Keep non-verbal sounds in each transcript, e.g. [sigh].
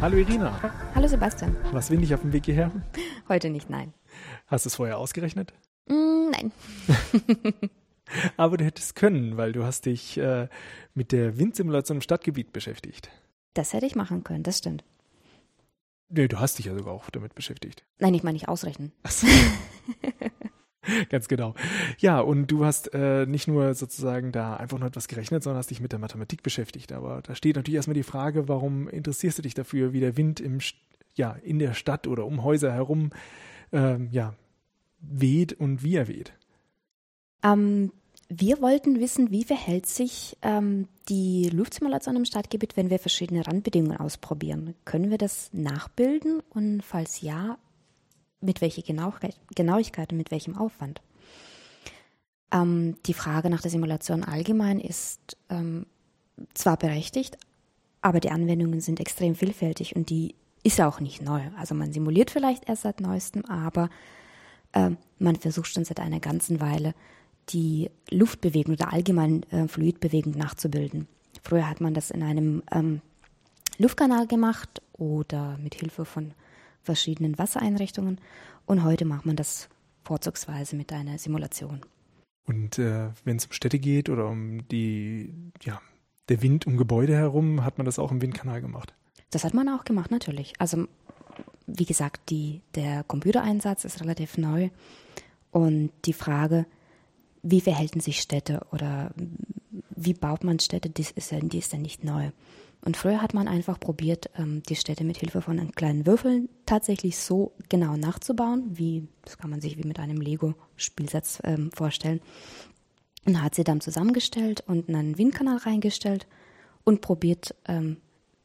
Hallo Irina. Hallo Sebastian. Was windig auf dem Weg hierher? Heute nicht, nein. Hast du es vorher ausgerechnet? Mm, nein. [laughs] Aber du hättest können, weil du hast dich äh, mit der Windsimulation im Stadtgebiet beschäftigt. Das hätte ich machen können, das stimmt. Nee, du hast dich ja sogar auch damit beschäftigt. Nein, ich meine nicht ausrechnen. Ach so. [laughs] [laughs] Ganz genau. Ja, und du hast äh, nicht nur sozusagen da einfach nur etwas gerechnet, sondern hast dich mit der Mathematik beschäftigt. Aber da steht natürlich erstmal die Frage, warum interessierst du dich dafür, wie der Wind im, ja, in der Stadt oder um Häuser herum ähm, ja, weht und wie er weht? Ähm, wir wollten wissen, wie verhält sich ähm, die Luftsimulation im Stadtgebiet, wenn wir verschiedene Randbedingungen ausprobieren. Können wir das nachbilden und falls ja, mit welcher Genauigkeit, Genauigkeit und mit welchem Aufwand? Ähm, die Frage nach der Simulation allgemein ist ähm, zwar berechtigt, aber die Anwendungen sind extrem vielfältig und die ist auch nicht neu. Also man simuliert vielleicht erst seit neuestem, aber äh, man versucht schon seit einer ganzen Weile die Luftbewegung oder allgemein äh, Fluidbewegung nachzubilden. Früher hat man das in einem ähm, Luftkanal gemacht oder mit Hilfe von verschiedenen Wassereinrichtungen und heute macht man das vorzugsweise mit einer Simulation. Und äh, wenn es um Städte geht oder um die, ja, der Wind um Gebäude herum, hat man das auch im Windkanal gemacht? Das hat man auch gemacht, natürlich. Also wie gesagt, die, der Computereinsatz ist relativ neu und die Frage, wie verhalten sich Städte oder wie baut man Städte, die ist ja, die ist ja nicht neu. Und früher hat man einfach probiert, ähm, die Städte mit Hilfe von kleinen Würfeln tatsächlich so genau nachzubauen, wie, das kann man sich wie mit einem Lego-Spielsatz ähm, vorstellen. Und hat sie dann zusammengestellt und in einen Windkanal reingestellt und probiert, ähm,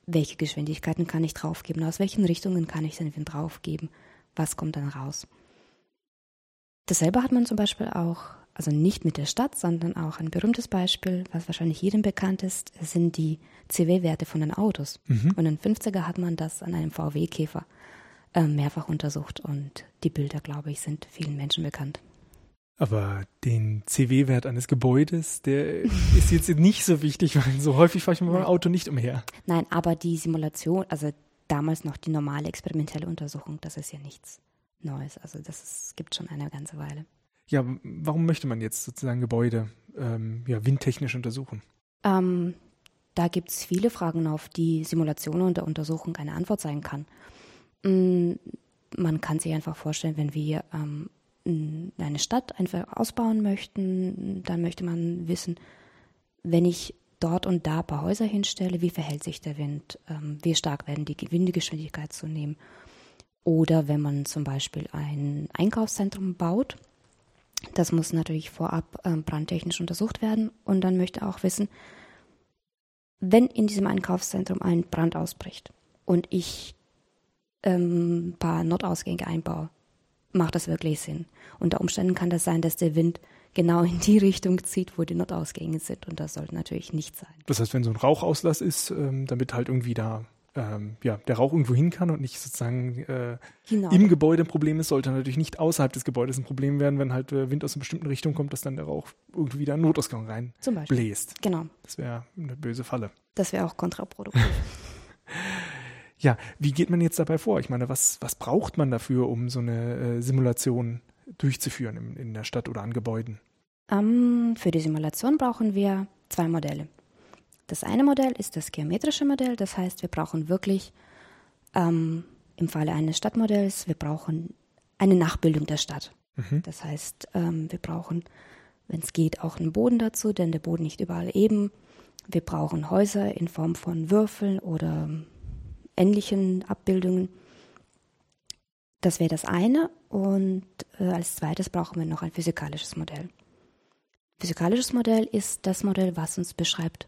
welche Geschwindigkeiten kann ich draufgeben, aus welchen Richtungen kann ich den Wind draufgeben, was kommt dann raus. Dasselbe hat man zum Beispiel auch also nicht mit der Stadt, sondern auch ein berühmtes Beispiel, was wahrscheinlich jedem bekannt ist, sind die CW-Werte von den Autos. Mhm. Und in den 50er hat man das an einem VW-Käfer äh, mehrfach untersucht und die Bilder, glaube ich, sind vielen Menschen bekannt. Aber den CW-Wert eines Gebäudes, der ist jetzt nicht so wichtig, weil so häufig fahre ich mit meinem Auto nicht umher. Nein, aber die Simulation, also damals noch die normale experimentelle Untersuchung, das ist ja nichts Neues. Also das ist, gibt schon eine ganze Weile. Ja, warum möchte man jetzt sozusagen Gebäude ähm, ja, windtechnisch untersuchen? Ähm, da gibt es viele Fragen, auf die Simulation und der Untersuchung eine Antwort sein kann. Mm, man kann sich einfach vorstellen, wenn wir ähm, eine Stadt einfach ausbauen möchten, dann möchte man wissen, wenn ich dort und da ein paar Häuser hinstelle, wie verhält sich der Wind, ähm, wie stark werden die Windegeschwindigkeit zunehmen. Oder wenn man zum Beispiel ein Einkaufszentrum baut, das muss natürlich vorab ähm, brandtechnisch untersucht werden und dann möchte auch wissen, wenn in diesem Einkaufszentrum ein Brand ausbricht und ich ähm, ein paar Notausgänge einbaue, macht das wirklich Sinn. Unter Umständen kann das sein, dass der Wind genau in die Richtung zieht, wo die Notausgänge sind und das sollte natürlich nicht sein. Das heißt, wenn so ein Rauchauslass ist, ähm, damit halt irgendwie da ähm, ja, der Rauch irgendwo hin kann und nicht sozusagen äh, genau. im Gebäude ein Problem ist, sollte natürlich nicht außerhalb des Gebäudes ein Problem werden, wenn halt äh, Wind aus einer bestimmten Richtung kommt, dass dann der Rauch irgendwie wieder einen Notausgang rein Zum Beispiel. bläst. Genau. Das wäre eine böse Falle. Das wäre auch kontraproduktiv. [laughs] ja, wie geht man jetzt dabei vor? Ich meine, was, was braucht man dafür, um so eine äh, Simulation durchzuführen in, in der Stadt oder an Gebäuden? Um, ähm, für die Simulation brauchen wir zwei Modelle. Das eine Modell ist das geometrische Modell, das heißt, wir brauchen wirklich ähm, im Falle eines Stadtmodells, wir brauchen eine Nachbildung der Stadt. Mhm. Das heißt, ähm, wir brauchen, wenn es geht, auch einen Boden dazu, denn der Boden nicht überall eben. Wir brauchen Häuser in Form von Würfeln oder ähnlichen Abbildungen. Das wäre das eine. Und äh, als zweites brauchen wir noch ein physikalisches Modell. Physikalisches Modell ist das Modell, was uns beschreibt,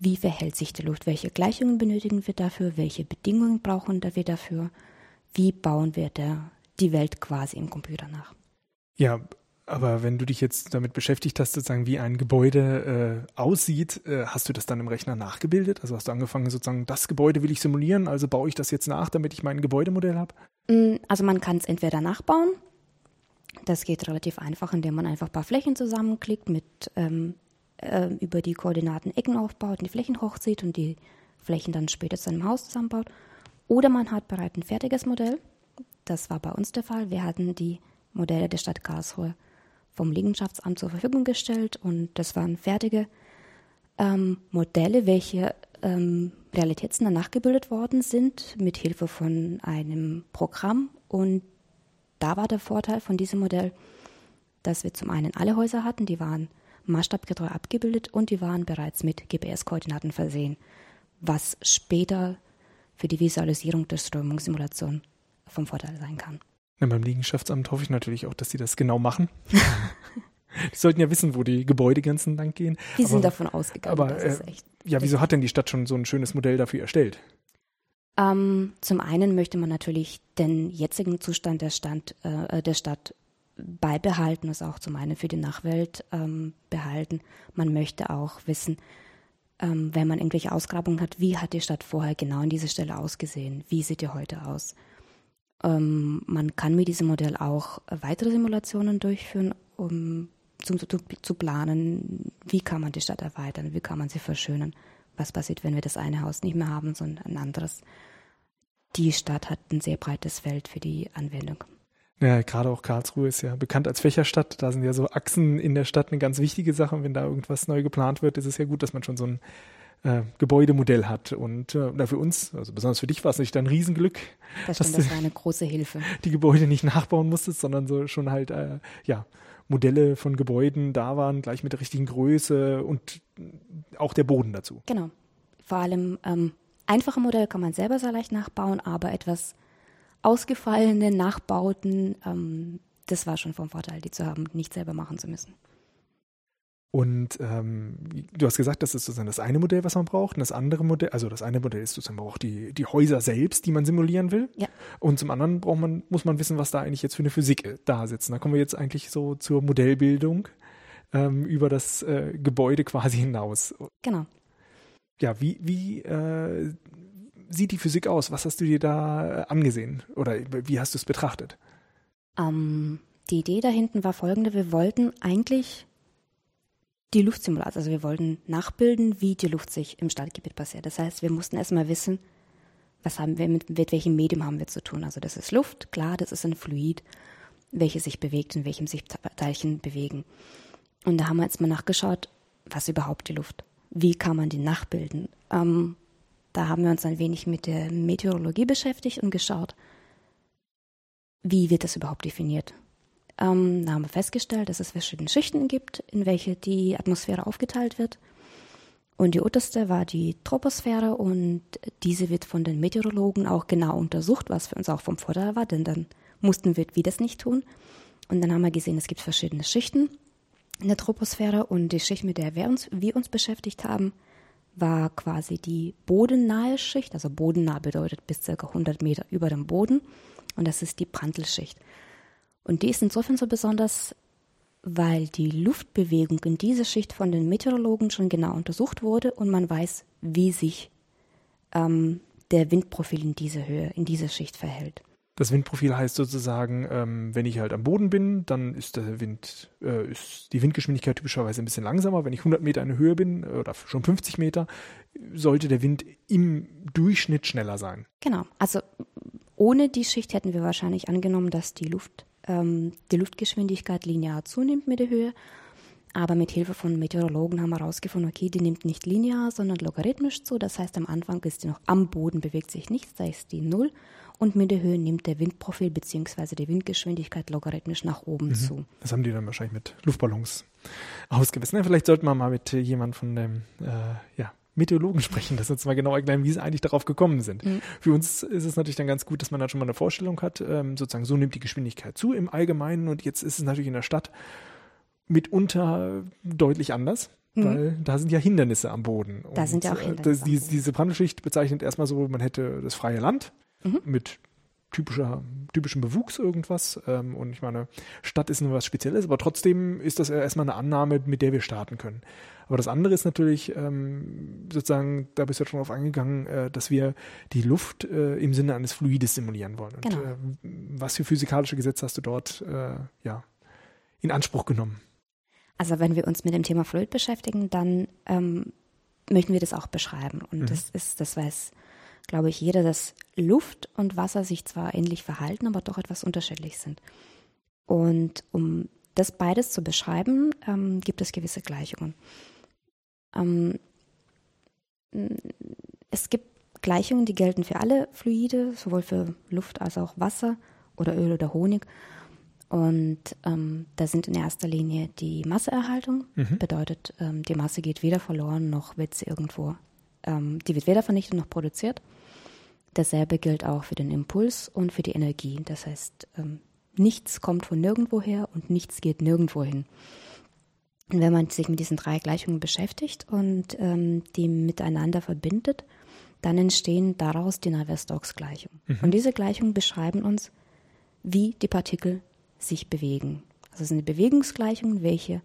wie verhält sich die Luft? Welche Gleichungen benötigen wir dafür? Welche Bedingungen brauchen wir dafür? Wie bauen wir der, die Welt quasi im Computer nach? Ja, aber wenn du dich jetzt damit beschäftigt hast, sozusagen wie ein Gebäude äh, aussieht, äh, hast du das dann im Rechner nachgebildet? Also hast du angefangen, sozusagen, das Gebäude will ich simulieren, also baue ich das jetzt nach, damit ich mein Gebäudemodell habe? Mm, also man kann es entweder nachbauen. Das geht relativ einfach, indem man einfach ein paar Flächen zusammenklickt mit ähm, äh, über die Koordinaten Ecken aufbaut und die Flächen hochzieht und die Flächen dann später zu einem Haus zusammenbaut. Oder man hat bereits ein fertiges Modell. Das war bei uns der Fall. Wir hatten die Modelle der Stadt Karlsruhe vom Liegenschaftsamt zur Verfügung gestellt und das waren fertige ähm, Modelle, welche ähm, realitätsnah nachgebildet worden sind mit Hilfe von einem Programm und da war der Vorteil von diesem Modell, dass wir zum einen alle Häuser hatten, die waren maßstabgetreu abgebildet und die waren bereits mit GPS-Koordinaten versehen, was später für die Visualisierung der Strömungssimulation vom Vorteil sein kann. Ja, beim Liegenschaftsamt hoffe ich natürlich auch, dass sie das genau machen. [laughs] die sollten ja wissen, wo die Gebäudegrenzen lang gehen. Wir sind davon ausgegangen. Aber äh, ja, wieso hat denn die Stadt schon so ein schönes Modell dafür erstellt? Ähm, zum einen möchte man natürlich den jetzigen Zustand der, Stand, äh, der Stadt beibehalten, also auch zum einen für die Nachwelt ähm, behalten. Man möchte auch wissen, ähm, wenn man irgendwelche Ausgrabungen hat, wie hat die Stadt vorher genau an dieser Stelle ausgesehen? Wie sieht die heute aus? Ähm, man kann mit diesem Modell auch weitere Simulationen durchführen, um zu, zu, zu, planen, wie kann man die Stadt erweitern, wie kann man sie verschönern, was passiert, wenn wir das eine Haus nicht mehr haben, sondern ein anderes. Die Stadt hat ein sehr breites Feld für die Anwendung. Ja, gerade auch Karlsruhe ist ja bekannt als Fächerstadt. Da sind ja so Achsen in der Stadt eine ganz wichtige Sache. Und wenn da irgendwas neu geplant wird, ist es ja gut, dass man schon so ein äh, Gebäudemodell hat. Und äh, für uns, also besonders für dich, war es natürlich ein Riesenglück. Das stimmt, das war eine große Hilfe. [laughs] Die Gebäude nicht nachbauen musstest, sondern so schon halt, äh, ja, Modelle von Gebäuden da waren, gleich mit der richtigen Größe und auch der Boden dazu. Genau. Vor allem ähm, einfache Modelle kann man selber sehr leicht nachbauen, aber etwas ausgefallene Nachbauten, ähm, das war schon vom Vorteil, die zu haben, nicht selber machen zu müssen. Und ähm, du hast gesagt, das ist sozusagen das eine Modell, was man braucht. Und das andere Modell, also das eine Modell ist sozusagen auch die, die Häuser selbst, die man simulieren will. Ja. Und zum anderen braucht man, muss man wissen, was da eigentlich jetzt für eine Physik äh, da sitzt. Und da kommen wir jetzt eigentlich so zur Modellbildung ähm, über das äh, Gebäude quasi hinaus. Genau. Ja, wie, wie äh, sieht die Physik aus? Was hast du dir da äh, angesehen? Oder wie hast du es betrachtet? Ähm, die Idee da hinten war folgende. Wir wollten eigentlich die Luftsimulation. Also wir wollten nachbilden, wie die Luft sich im Stadtgebiet passiert. Das heißt, wir mussten erstmal wissen, was haben wir mit, mit welchem Medium haben wir zu tun. Also das ist Luft, klar, das ist ein Fluid, welches sich bewegt, in welchem sich Teilchen bewegen. Und da haben wir jetzt mal nachgeschaut, was überhaupt die Luft? Wie kann man die nachbilden? Ähm, da haben wir uns ein wenig mit der Meteorologie beschäftigt und geschaut, wie wird das überhaupt definiert? Ähm, da haben wir festgestellt, dass es verschiedene Schichten gibt, in welche die Atmosphäre aufgeteilt wird. Und die unterste war die Troposphäre und diese wird von den Meteorologen auch genau untersucht, was für uns auch vom Vorteil war, denn dann mussten wir das nicht tun. Und dann haben wir gesehen, es gibt verschiedene Schichten in der Troposphäre und die Schicht, mit der wir uns, wir uns beschäftigt haben, war quasi die bodennahe Schicht. Also bodennah bedeutet bis ca. 100 Meter über dem Boden und das ist die Prantelschicht. Und die ist insofern so besonders, weil die Luftbewegung in dieser Schicht von den Meteorologen schon genau untersucht wurde und man weiß, wie sich ähm, der Windprofil in dieser Höhe, in dieser Schicht verhält. Das Windprofil heißt sozusagen, ähm, wenn ich halt am Boden bin, dann ist der Wind, äh, ist die Windgeschwindigkeit typischerweise ein bisschen langsamer. Wenn ich 100 Meter in der Höhe bin oder schon 50 Meter, sollte der Wind im Durchschnitt schneller sein. Genau. Also ohne die Schicht hätten wir wahrscheinlich angenommen, dass die Luft ähm, die Luftgeschwindigkeit linear zunimmt mit der Höhe. Aber mit Hilfe von Meteorologen haben wir herausgefunden, okay, die nimmt nicht linear, sondern logarithmisch zu. Das heißt, am Anfang ist die noch am Boden, bewegt sich nichts, da ist die Null. Und mit der Höhe nimmt der Windprofil bzw. die Windgeschwindigkeit logarithmisch nach oben mhm. zu. Das haben die dann wahrscheinlich mit Luftballons ausgewissen. Vielleicht sollten wir mal mit jemand von dem äh, ja, Meteorologen [laughs] sprechen, dass uns mal genau erklären, wie sie eigentlich darauf gekommen sind. Mhm. Für uns ist es natürlich dann ganz gut, dass man da schon mal eine Vorstellung hat, ähm, sozusagen so nimmt die Geschwindigkeit zu im Allgemeinen und jetzt ist es natürlich in der Stadt mitunter deutlich anders. Mhm. Weil da sind ja Hindernisse am Boden. Da und sind ja auch äh, Hindernisse. Das, die, diese Brandschicht bezeichnet erstmal so, man hätte das freie Land mhm. mit typischer, typischem Bewuchs irgendwas. Ähm, und ich meine, Stadt ist nur was Spezielles, aber trotzdem ist das erstmal eine Annahme, mit der wir starten können. Aber das andere ist natürlich ähm, sozusagen, da bist du ja schon drauf angegangen, äh, dass wir die Luft äh, im Sinne eines Fluides simulieren wollen. Und genau. äh, was für physikalische Gesetze hast du dort äh, ja, in Anspruch genommen? Also wenn wir uns mit dem Thema Fluid beschäftigen, dann ähm, möchten wir das auch beschreiben. Und mhm. das ist, das weiß glaube ich, jeder, dass Luft und Wasser sich zwar ähnlich verhalten, aber doch etwas unterschiedlich sind. Und um das beides zu beschreiben, ähm, gibt es gewisse Gleichungen. Ähm, es gibt Gleichungen, die gelten für alle Fluide, sowohl für Luft als auch Wasser oder Öl oder Honig. Und ähm, da sind in erster Linie die Masseerhaltung, mhm. bedeutet, ähm, die Masse geht weder verloren, noch wird sie irgendwo, ähm, die wird weder vernichtet noch produziert. Dasselbe gilt auch für den Impuls und für die Energie. Das heißt, ähm, nichts kommt von nirgendwo her und nichts geht nirgendwo hin. Und wenn man sich mit diesen drei Gleichungen beschäftigt und ähm, die miteinander verbindet, dann entstehen daraus die Navier-Stokes-Gleichungen. Mhm. Und diese Gleichungen beschreiben uns, wie die Partikel sich bewegen. Also es sind Bewegungsgleichungen, welche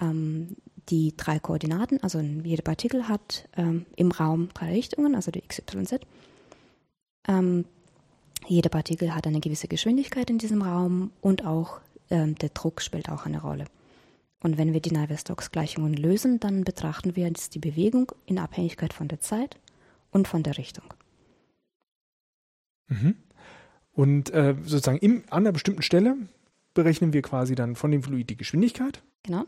ähm, die drei Koordinaten, also jede Partikel hat ähm, im Raum drei Richtungen, also die x, y, z. Ähm, jede Partikel hat eine gewisse Geschwindigkeit in diesem Raum und auch ähm, der Druck spielt auch eine Rolle. Und wenn wir die Navier-Stokes-Gleichungen lösen, dann betrachten wir jetzt die Bewegung in Abhängigkeit von der Zeit und von der Richtung. Mhm. Und äh, sozusagen im, an einer bestimmten Stelle berechnen wir quasi dann von dem Fluid die Geschwindigkeit. Genau.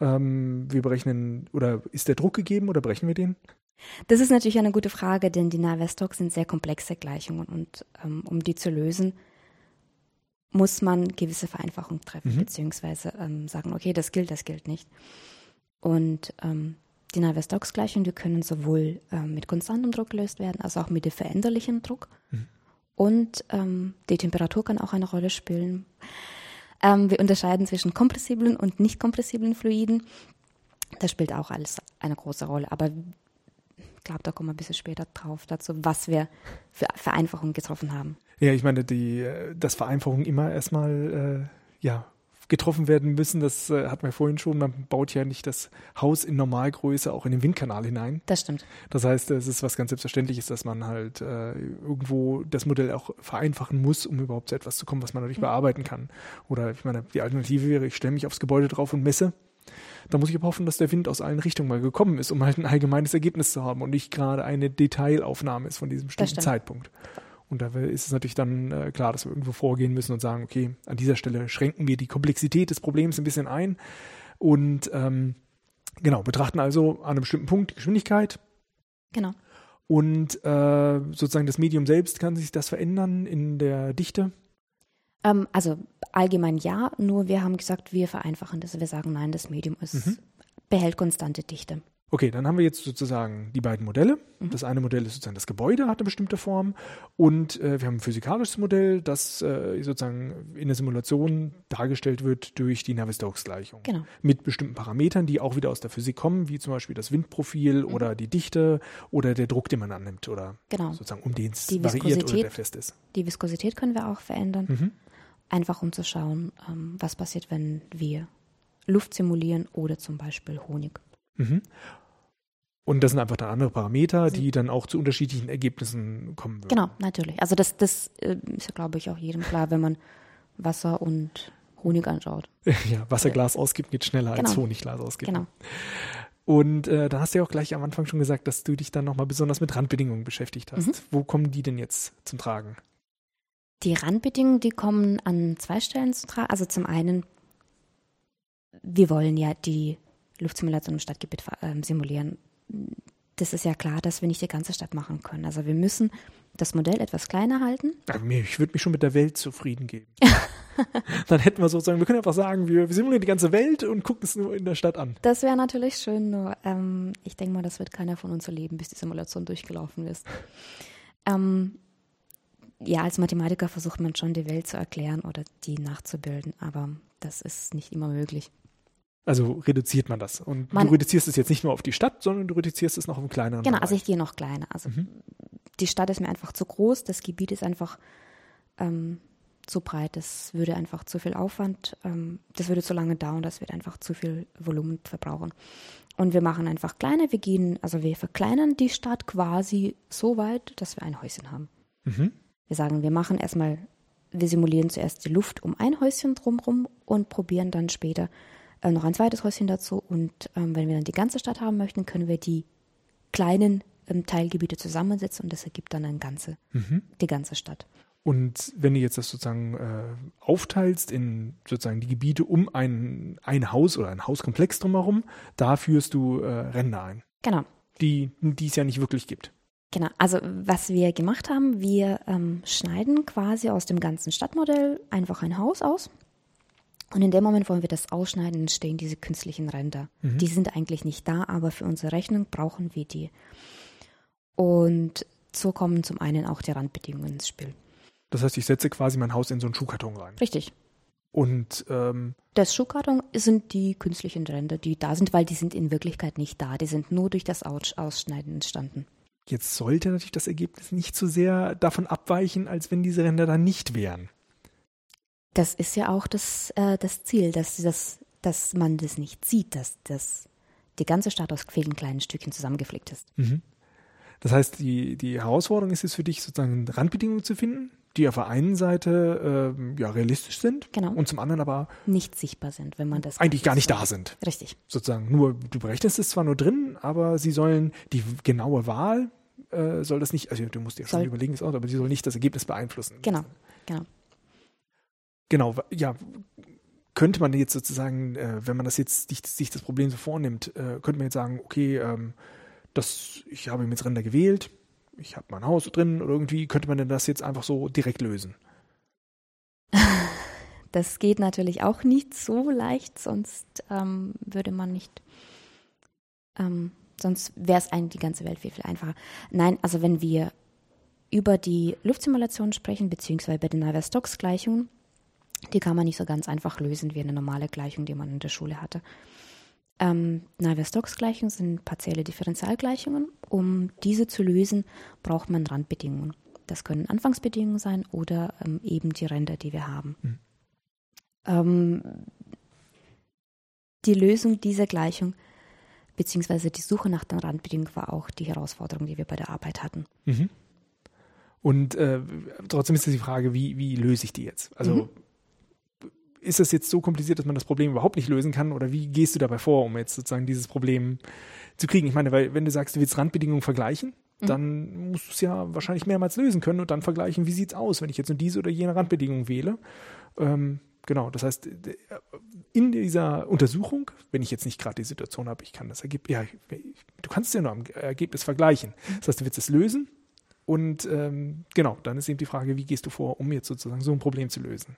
Ähm, wir berechnen, oder ist der Druck gegeben oder berechnen wir den? Das ist natürlich eine gute Frage, denn die Navier-Stokes sind sehr komplexe Gleichungen und ähm, um die zu lösen, muss man gewisse Vereinfachungen treffen, mhm. beziehungsweise ähm, sagen, okay, das gilt, das gilt nicht. Und ähm, die Navier-Stokes-Gleichungen, die können sowohl ähm, mit konstantem Druck gelöst werden, als auch mit dem veränderlichen Druck. Mhm. Und ähm, die Temperatur kann auch eine Rolle spielen. Ähm, wir unterscheiden zwischen kompressiblen und nicht kompressiblen Fluiden. Das spielt auch alles eine große Rolle. Aber ich glaube, da kommen wir ein bisschen später drauf dazu, was wir für Vereinfachungen getroffen haben. Ja, ich meine, die, äh, dass Vereinfachungen immer erstmal äh, ja, getroffen werden müssen. Das äh, hat man vorhin schon. Man baut ja nicht das Haus in Normalgröße auch in den Windkanal hinein. Das stimmt. Das heißt, es ist was ganz Selbstverständliches, dass man halt äh, irgendwo das Modell auch vereinfachen muss, um überhaupt zu etwas zu kommen, was man natürlich mhm. bearbeiten kann. Oder ich meine, die Alternative wäre, ich stelle mich aufs Gebäude drauf und messe. Da muss ich aber hoffen, dass der Wind aus allen Richtungen mal gekommen ist, um halt ein allgemeines Ergebnis zu haben und nicht gerade eine Detailaufnahme ist von diesem bestimmten Zeitpunkt. Und da ist es natürlich dann äh, klar, dass wir irgendwo vorgehen müssen und sagen, okay, an dieser Stelle schränken wir die Komplexität des Problems ein bisschen ein und ähm, genau, betrachten also an einem bestimmten Punkt die Geschwindigkeit. Genau. Und äh, sozusagen das Medium selbst, kann sich das verändern in der Dichte? Ähm, also allgemein ja, nur wir haben gesagt, wir vereinfachen das. Wir sagen, nein, das Medium ist, mhm. behält konstante Dichte. Okay, dann haben wir jetzt sozusagen die beiden Modelle. Mhm. Das eine Modell ist sozusagen das Gebäude, hat eine bestimmte Form. Und äh, wir haben ein physikalisches Modell, das äh, sozusagen in der Simulation dargestellt wird durch die Navier-Stokes-Gleichung. Genau. Mit bestimmten Parametern, die auch wieder aus der Physik kommen, wie zum Beispiel das Windprofil mhm. oder die Dichte oder der Druck, den man annimmt oder genau. sozusagen um den es variiert oder der fest ist. Die Viskosität können wir auch verändern. Mhm. Einfach um zu schauen, ähm, was passiert, wenn wir Luft simulieren oder zum Beispiel Honig. Und das sind einfach dann andere Parameter, die dann auch zu unterschiedlichen Ergebnissen kommen würden. Genau, natürlich. Also das, das äh, ist ja, glaube ich, auch jedem klar, wenn man Wasser und Honig anschaut. [laughs] Ja, Wasserglas ausgibt geht schneller genau. als Honigglas ausgibt. Genau. Und äh, da hast du ja auch gleich am Anfang schon gesagt, dass du dich dann nochmal besonders mit Randbedingungen beschäftigt hast. Mhm. Wo kommen die denn jetzt zum Tragen? Die Randbedingungen, die kommen an zwei Stellen zum Tragen. Also zum einen, wir wollen ja die Luftsimulation im Stadtgebiet äh, simulieren das ist ja klar, dass wir nicht die ganze Stadt machen können. Also wir müssen das Modell etwas kleiner halten. Ich würde mich schon mit der Welt zufrieden geben. [laughs] Dann hätten wir sozusagen, wir können einfach sagen, wir, wir simulieren die ganze Welt und gucken es nur in der Stadt an. Das wäre natürlich schön, nur ähm, ich denke mal, das wird keiner von uns erleben, bis die Simulation durchgelaufen ist. Ähm, ja, als Mathematiker versucht man schon, die Welt zu erklären oder die nachzubilden, aber das ist nicht immer möglich. Also reduziert man das. Und man, du reduzierst es jetzt nicht nur auf die Stadt, sondern du reduzierst es noch im kleineren Genau, Bereich. also ich gehe noch kleiner. Also mhm. die Stadt ist mir einfach zu groß, das Gebiet ist einfach ähm, zu breit, das würde einfach zu viel Aufwand, ähm, das würde zu lange dauern, das wird einfach zu viel Volumen verbrauchen. Und wir machen einfach kleiner, wir gehen, also wir verkleinern die Stadt quasi so weit, dass wir ein Häuschen haben. Mhm. Wir sagen, wir machen erstmal, wir simulieren zuerst die Luft um ein Häuschen drumherum und probieren dann später äh, noch ein zweites Häuschen dazu. Und ähm, wenn wir dann die ganze Stadt haben möchten, können wir die kleinen ähm, Teilgebiete zusammensetzt und das ergibt dann ein ganze, Mhm. die ganze Stadt. Und wenn du jetzt das sozusagen äh, aufteilst in sozusagen die Gebiete um ein, ein Haus oder ein Hauskomplex drumherum, da führst du äh, Ränder ein, Genau. die, die es ja nicht wirklich gibt. Genau, also was wir gemacht haben, wir ähm, schneiden quasi aus dem ganzen Stadtmodell einfach ein Haus aus. Und in dem Moment, wo wir das ausschneiden, entstehen diese künstlichen Ränder. Die sind eigentlich nicht da, aber für unsere Rechnung brauchen wir die. Und so kommen zum einen auch die Randbedingungen ins Spiel. Das heißt, ich setze quasi mein Haus in so einen Schuhkarton rein. Richtig. Und ähm, Das Schuhkarton sind die künstlichen Ränder, die da sind, weil die sind in Wirklichkeit nicht da. Die sind nur durch das Aus- Ausschneiden entstanden. jetzt sollte natürlich das Ergebnis nicht so sehr davon abweichen, als wenn diese Ränder da nicht wären. Das ist ja auch das, äh, das Ziel, dass, das, dass man das nicht sieht, dass das, die ganze Stadt aus vielen kleinen Stückchen zusammengeflickt ist. Mhm. Das heißt, die, die Herausforderung ist es für dich, sozusagen Randbedingungen zu finden, die auf der einen Seite ähm, ja, realistisch sind Genau. und zum anderen aber Nicht sichtbar sind, wenn man das. eigentlich gar nicht da sind. Richtig. Sozusagen nur, du berechnest es zwar nur drin, aber sie sollen die genaue Wahl äh, soll das nicht, also du musst dir schon Soll- überlegen, ist auch, aber sie soll nicht das Ergebnis beeinflussen. Genau. Genau. Genau, ja. Könnte man jetzt sozusagen, äh, wenn man das jetzt sich, sich das Problem so vornimmt, äh, könnte man jetzt sagen, okay, ähm, das, ich habe jetzt Ränder gewählt, ich habe mein Haus drin oder irgendwie, könnte man denn das jetzt einfach so direkt lösen? [laughs] Das geht natürlich auch nicht so leicht, sonst ähm, würde man nicht. Ähm, sonst wäre es eigentlich die ganze Welt viel, viel einfacher. Nein, also wenn wir über die Luftsimulation sprechen, beziehungsweise bei den Navier-Stokes-Gleichungen, die kann man nicht so ganz einfach lösen wie eine normale Gleichung, die man in der Schule hatte. Ähm, Navier-Stokes-Gleichungen sind partielle Differentialgleichungen. Um diese zu lösen, braucht man Randbedingungen. Das können Anfangsbedingungen sein oder ähm, eben die Ränder, die wir haben. Ähm, die Lösung dieser Gleichung beziehungsweise die Suche nach den Randbedingungen war auch die Herausforderung, die wir bei der Arbeit hatten. Mhm. Und äh, trotzdem ist die Frage, wie, wie löse ich die jetzt? Also Mhm. Ist das jetzt so kompliziert, dass man das Problem überhaupt nicht lösen kann? Oder wie gehst du dabei vor, um jetzt sozusagen dieses Problem zu kriegen? Ich meine, weil wenn du sagst, du willst Randbedingungen vergleichen, Mhm. dann musst du es ja wahrscheinlich mehrmals lösen können und dann vergleichen, wie sieht's aus, wenn ich jetzt nur diese oder jene Randbedingung wähle. Ähm, genau, das heißt, in dieser Untersuchung, wenn ich jetzt nicht gerade die Situation habe, ich kann das Ergebnis, ja, du kannst es ja nur am Ergebnis vergleichen. Das heißt, du willst es lösen und ähm, genau, dann ist eben die Frage, wie gehst du vor, um jetzt sozusagen so ein Problem zu lösen?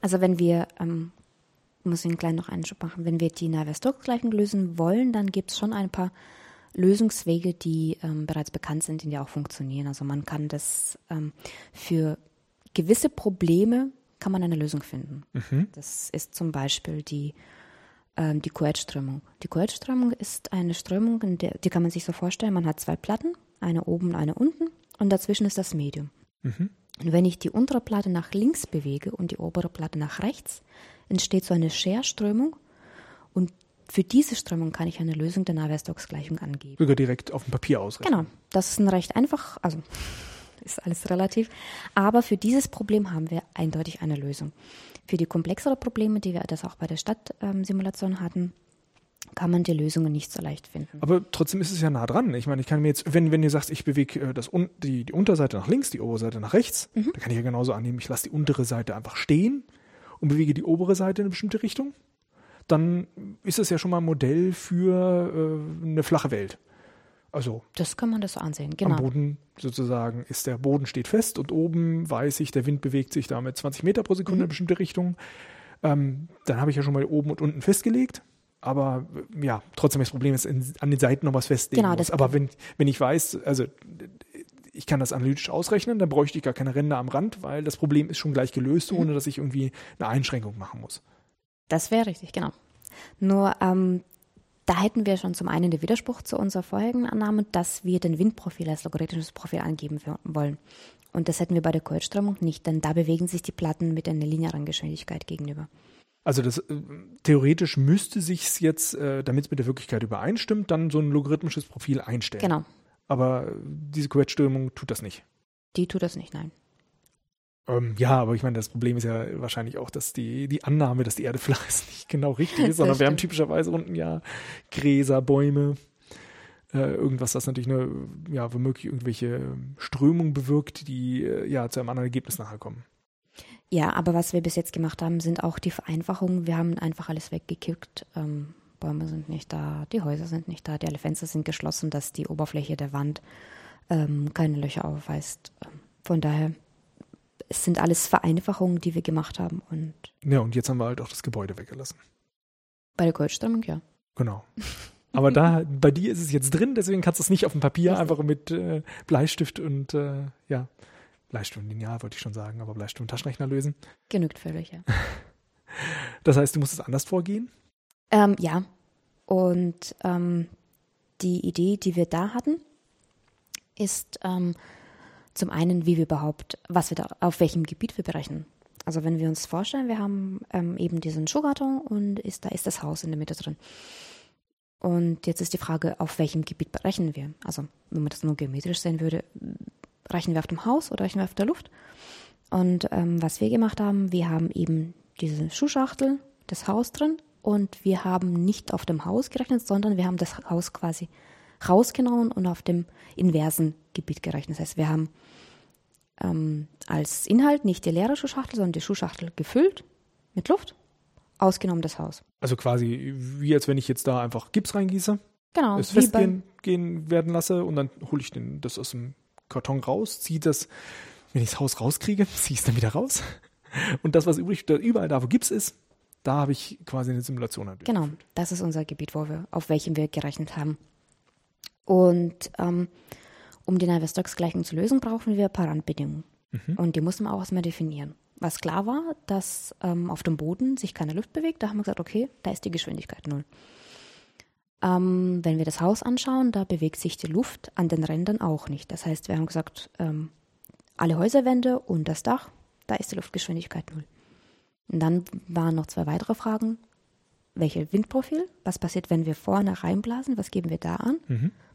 Also wenn wir, ähm, muss ich einen kleinen noch Einschub machen, wenn wir die Navier-Stokes-Gleichung lösen wollen, dann gibt es schon ein paar Lösungswege, die ähm, bereits bekannt sind und die auch funktionieren. Also man kann das ähm, für gewisse Probleme kann man eine Lösung finden. Mhm. Das ist zum Beispiel die, ähm, die Couette-Strömung. Die Couette-Strömung ist eine Strömung, in der, die kann man sich so vorstellen, man hat zwei Platten, eine oben, eine unten und dazwischen ist das Medium. Mhm. Und wenn ich die untere Platte nach links bewege und die obere Platte nach rechts, entsteht so eine Scherströmung und für diese Strömung kann ich eine Lösung der Navier-Stokes-Gleichung angeben. Sogar direkt auf dem Papier ausrechnen. Genau, das ist ein recht einfach, also [laughs] ist alles relativ. Aber für dieses Problem haben wir eindeutig eine Lösung. Für die komplexere Probleme, die wir das auch bei der Stadtsimulation hatten, kann man die Lösungen nicht so leicht finden. Aber trotzdem ist es ja nah dran. Ich meine, ich kann mir jetzt, wenn, wenn du sagst, ich bewege äh, das, die, die Unterseite nach links, die obere Seite nach rechts, dann kann ich ja genauso annehmen, ich lasse die untere Seite einfach stehen und bewege die obere Seite in eine bestimmte Richtung. Dann ist es ja schon mal ein Modell für äh, eine flache Welt. Also Das kann man das so ansehen, am genau. Boden sozusagen ist der Boden steht fest und oben weiß ich, der Wind bewegt sich da mit 20 Meter pro Sekunde in eine bestimmte Richtung. Ähm, dann habe ich ja schon mal oben und unten festgelegt. Aber äh, ja, trotzdem das Problem ist, in, an den Seiten noch was festlegen Genau, muss. Aber wenn, wenn ich weiß, also ich kann das analytisch ausrechnen, dann bräuchte ich gar keine Ränder am Rand, weil das Problem ist schon gleich gelöst, ohne dass ich irgendwie eine Einschränkung machen muss. Das wäre richtig, genau. Nur ähm, da hätten wir schon zum einen den Widerspruch zu unserer vorherigen Annahme, dass wir den Windprofil als logarithmisches Profil angeben wollen. Und das hätten wir bei der Kurzströmung nicht, denn da bewegen sich die Platten mit einer linearen Geschwindigkeit gegenüber. Also das äh, theoretisch müsste sich jetzt, äh, damit es mit der Wirklichkeit übereinstimmt, dann so ein logarithmisches Profil einstellen. Genau, Aber diese Quetschströmung tut das nicht. die tut das nicht, nein. Ähm, ja, aber ich meine, das Problem ist ja wahrscheinlich auch, dass die, die Annahme, dass die Erde [laughs] flach ist, nicht genau richtig ist, [laughs] sondern wir haben typischerweise unten ja Gräser, Bäume. äh, irgendwas, das natürlich eine, ja, womöglich irgendwelche Strömungen bewirkt, die äh, ja zu einem anderen Ergebnis nachher kommen. Ja, aber was wir bis jetzt gemacht haben, sind auch die Vereinfachungen. Wir haben einfach alles weggekickt. Ähm, Bäume sind nicht da, die Häuser sind nicht da, die alle Fenster sind geschlossen, dass die Oberfläche der Wand ähm, keine Löcher aufweist. Ähm, von daher, es sind alles Vereinfachungen, die wir gemacht haben. Und ja, und jetzt haben wir halt auch das Gebäude weggelassen. Bei der Goldströmung, ja. Genau. [laughs] Aber da, bei dir ist es jetzt drin, deswegen kannst du es nicht auf dem Papier einfach mit äh, Bleistift und äh, ja, Bleistift und Lineal wollte ich schon sagen, aber Bleistift und Taschenrechner lösen. Genügt völlig, [laughs] ja. Das heißt, du musst es anders vorgehen? Ähm, ja. Und ähm, die Idee, die wir da hatten, ist ähm, zum einen, wie wir überhaupt, was wir da, auf welchem Gebiet wir berechnen. Also wenn wir uns vorstellen, wir haben ähm, eben diesen Schuhkarton und ist, da ist das Haus in der Mitte drin. Und jetzt ist die Frage, auf welchem Gebiet berechnen wir? Also wenn man das nur geometrisch sehen würde, rechnen wir auf dem Haus oder rechnen wir auf der Luft? Und ähm, was wir gemacht haben, wir haben eben diese Schuhschachtel, das Haus drin und wir haben nicht auf dem Haus gerechnet, sondern wir haben das Haus quasi rausgenommen und auf dem inversen Gebiet gerechnet. Das heißt, wir haben ähm, als Inhalt nicht die leere Schuhschachtel, sondern die Schuhschachtel gefüllt mit Luft, ausgenommen das Haus. Also quasi wie als wenn ich jetzt da einfach Gips reingieße, Genau. es festgehen gehen werden lasse und dann hole ich den, das aus dem Karton raus, ziehe das, wenn ich das Haus rauskriege, [laughs] ziehe ich es dann wieder raus. Und das, was übrig, überall da, wo Gips ist, da habe ich quasi eine Simulation. Genau, durchgeführt. das ist unser Gebiet, wo wir, auf welchem wir gerechnet haben. Und ähm, um die Navier-Stokes-Gleichung zu lösen, brauchen wir ein paar Randbedingungen. Und die mussten wir auch erstmal definieren. Was klar war, dass ähm, auf dem Boden sich keine Luft bewegt, da haben wir gesagt, okay, da ist die Geschwindigkeit null. Ähm, wenn wir das Haus anschauen, da bewegt sich die Luft an den Rändern auch nicht. Das heißt, wir haben gesagt, ähm, alle Häuserwände und das Dach, da ist die Luftgeschwindigkeit null. Und dann waren noch zwei weitere Fragen. Welche Windprofil? Was passiert, wenn wir vorne reinblasen? Was geben wir da an?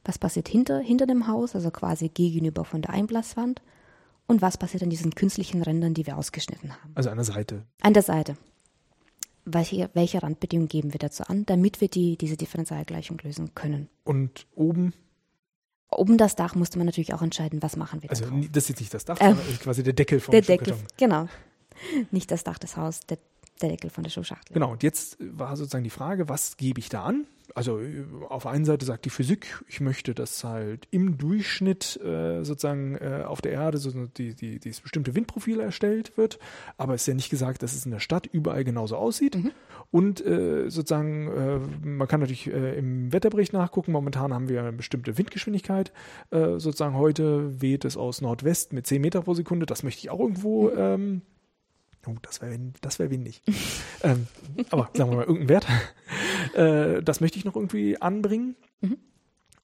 Was passiert hinter, hinter dem Haus, also quasi gegenüber von der Einblaswand? Und was passiert an diesen künstlichen Rändern, die wir ausgeschnitten haben? Also an der Seite. An der Seite. Welche, welche Randbedingungen geben wir dazu an, damit wir die, diese Differentialgleichung lösen können? Und oben, Oben das Dach musste man natürlich auch entscheiden, was machen wir da also drauf. nie- das ist jetzt nicht das Dach, Ähm, sondern quasi der Deckel vom Der Deckel, genau. [laughs] Nicht das Dach des Hauses, der, der Deckel von der Schuhschachtel. Genau, und jetzt war sozusagen die Frage, was gebe ich da an? Also auf der einen Seite sagt die Physik, ich möchte, dass halt im Durchschnitt äh, sozusagen äh, auf der Erde so die, die, dieses bestimmte Windprofil erstellt wird, aber es ist ja nicht gesagt, dass es in der Stadt überall genauso aussieht. Und äh, sozusagen, äh, man kann natürlich äh, im Wetterbericht nachgucken, momentan haben wir eine bestimmte Windgeschwindigkeit. Äh, sozusagen heute weht es aus Nordwest mit 10 Meter pro Sekunde, das möchte ich auch irgendwo ähm, Oh, das wäre das wär windig. [laughs] ähm, aber sagen wir mal, irgendein Wert. [laughs] Äh, das möchte ich noch irgendwie anbringen.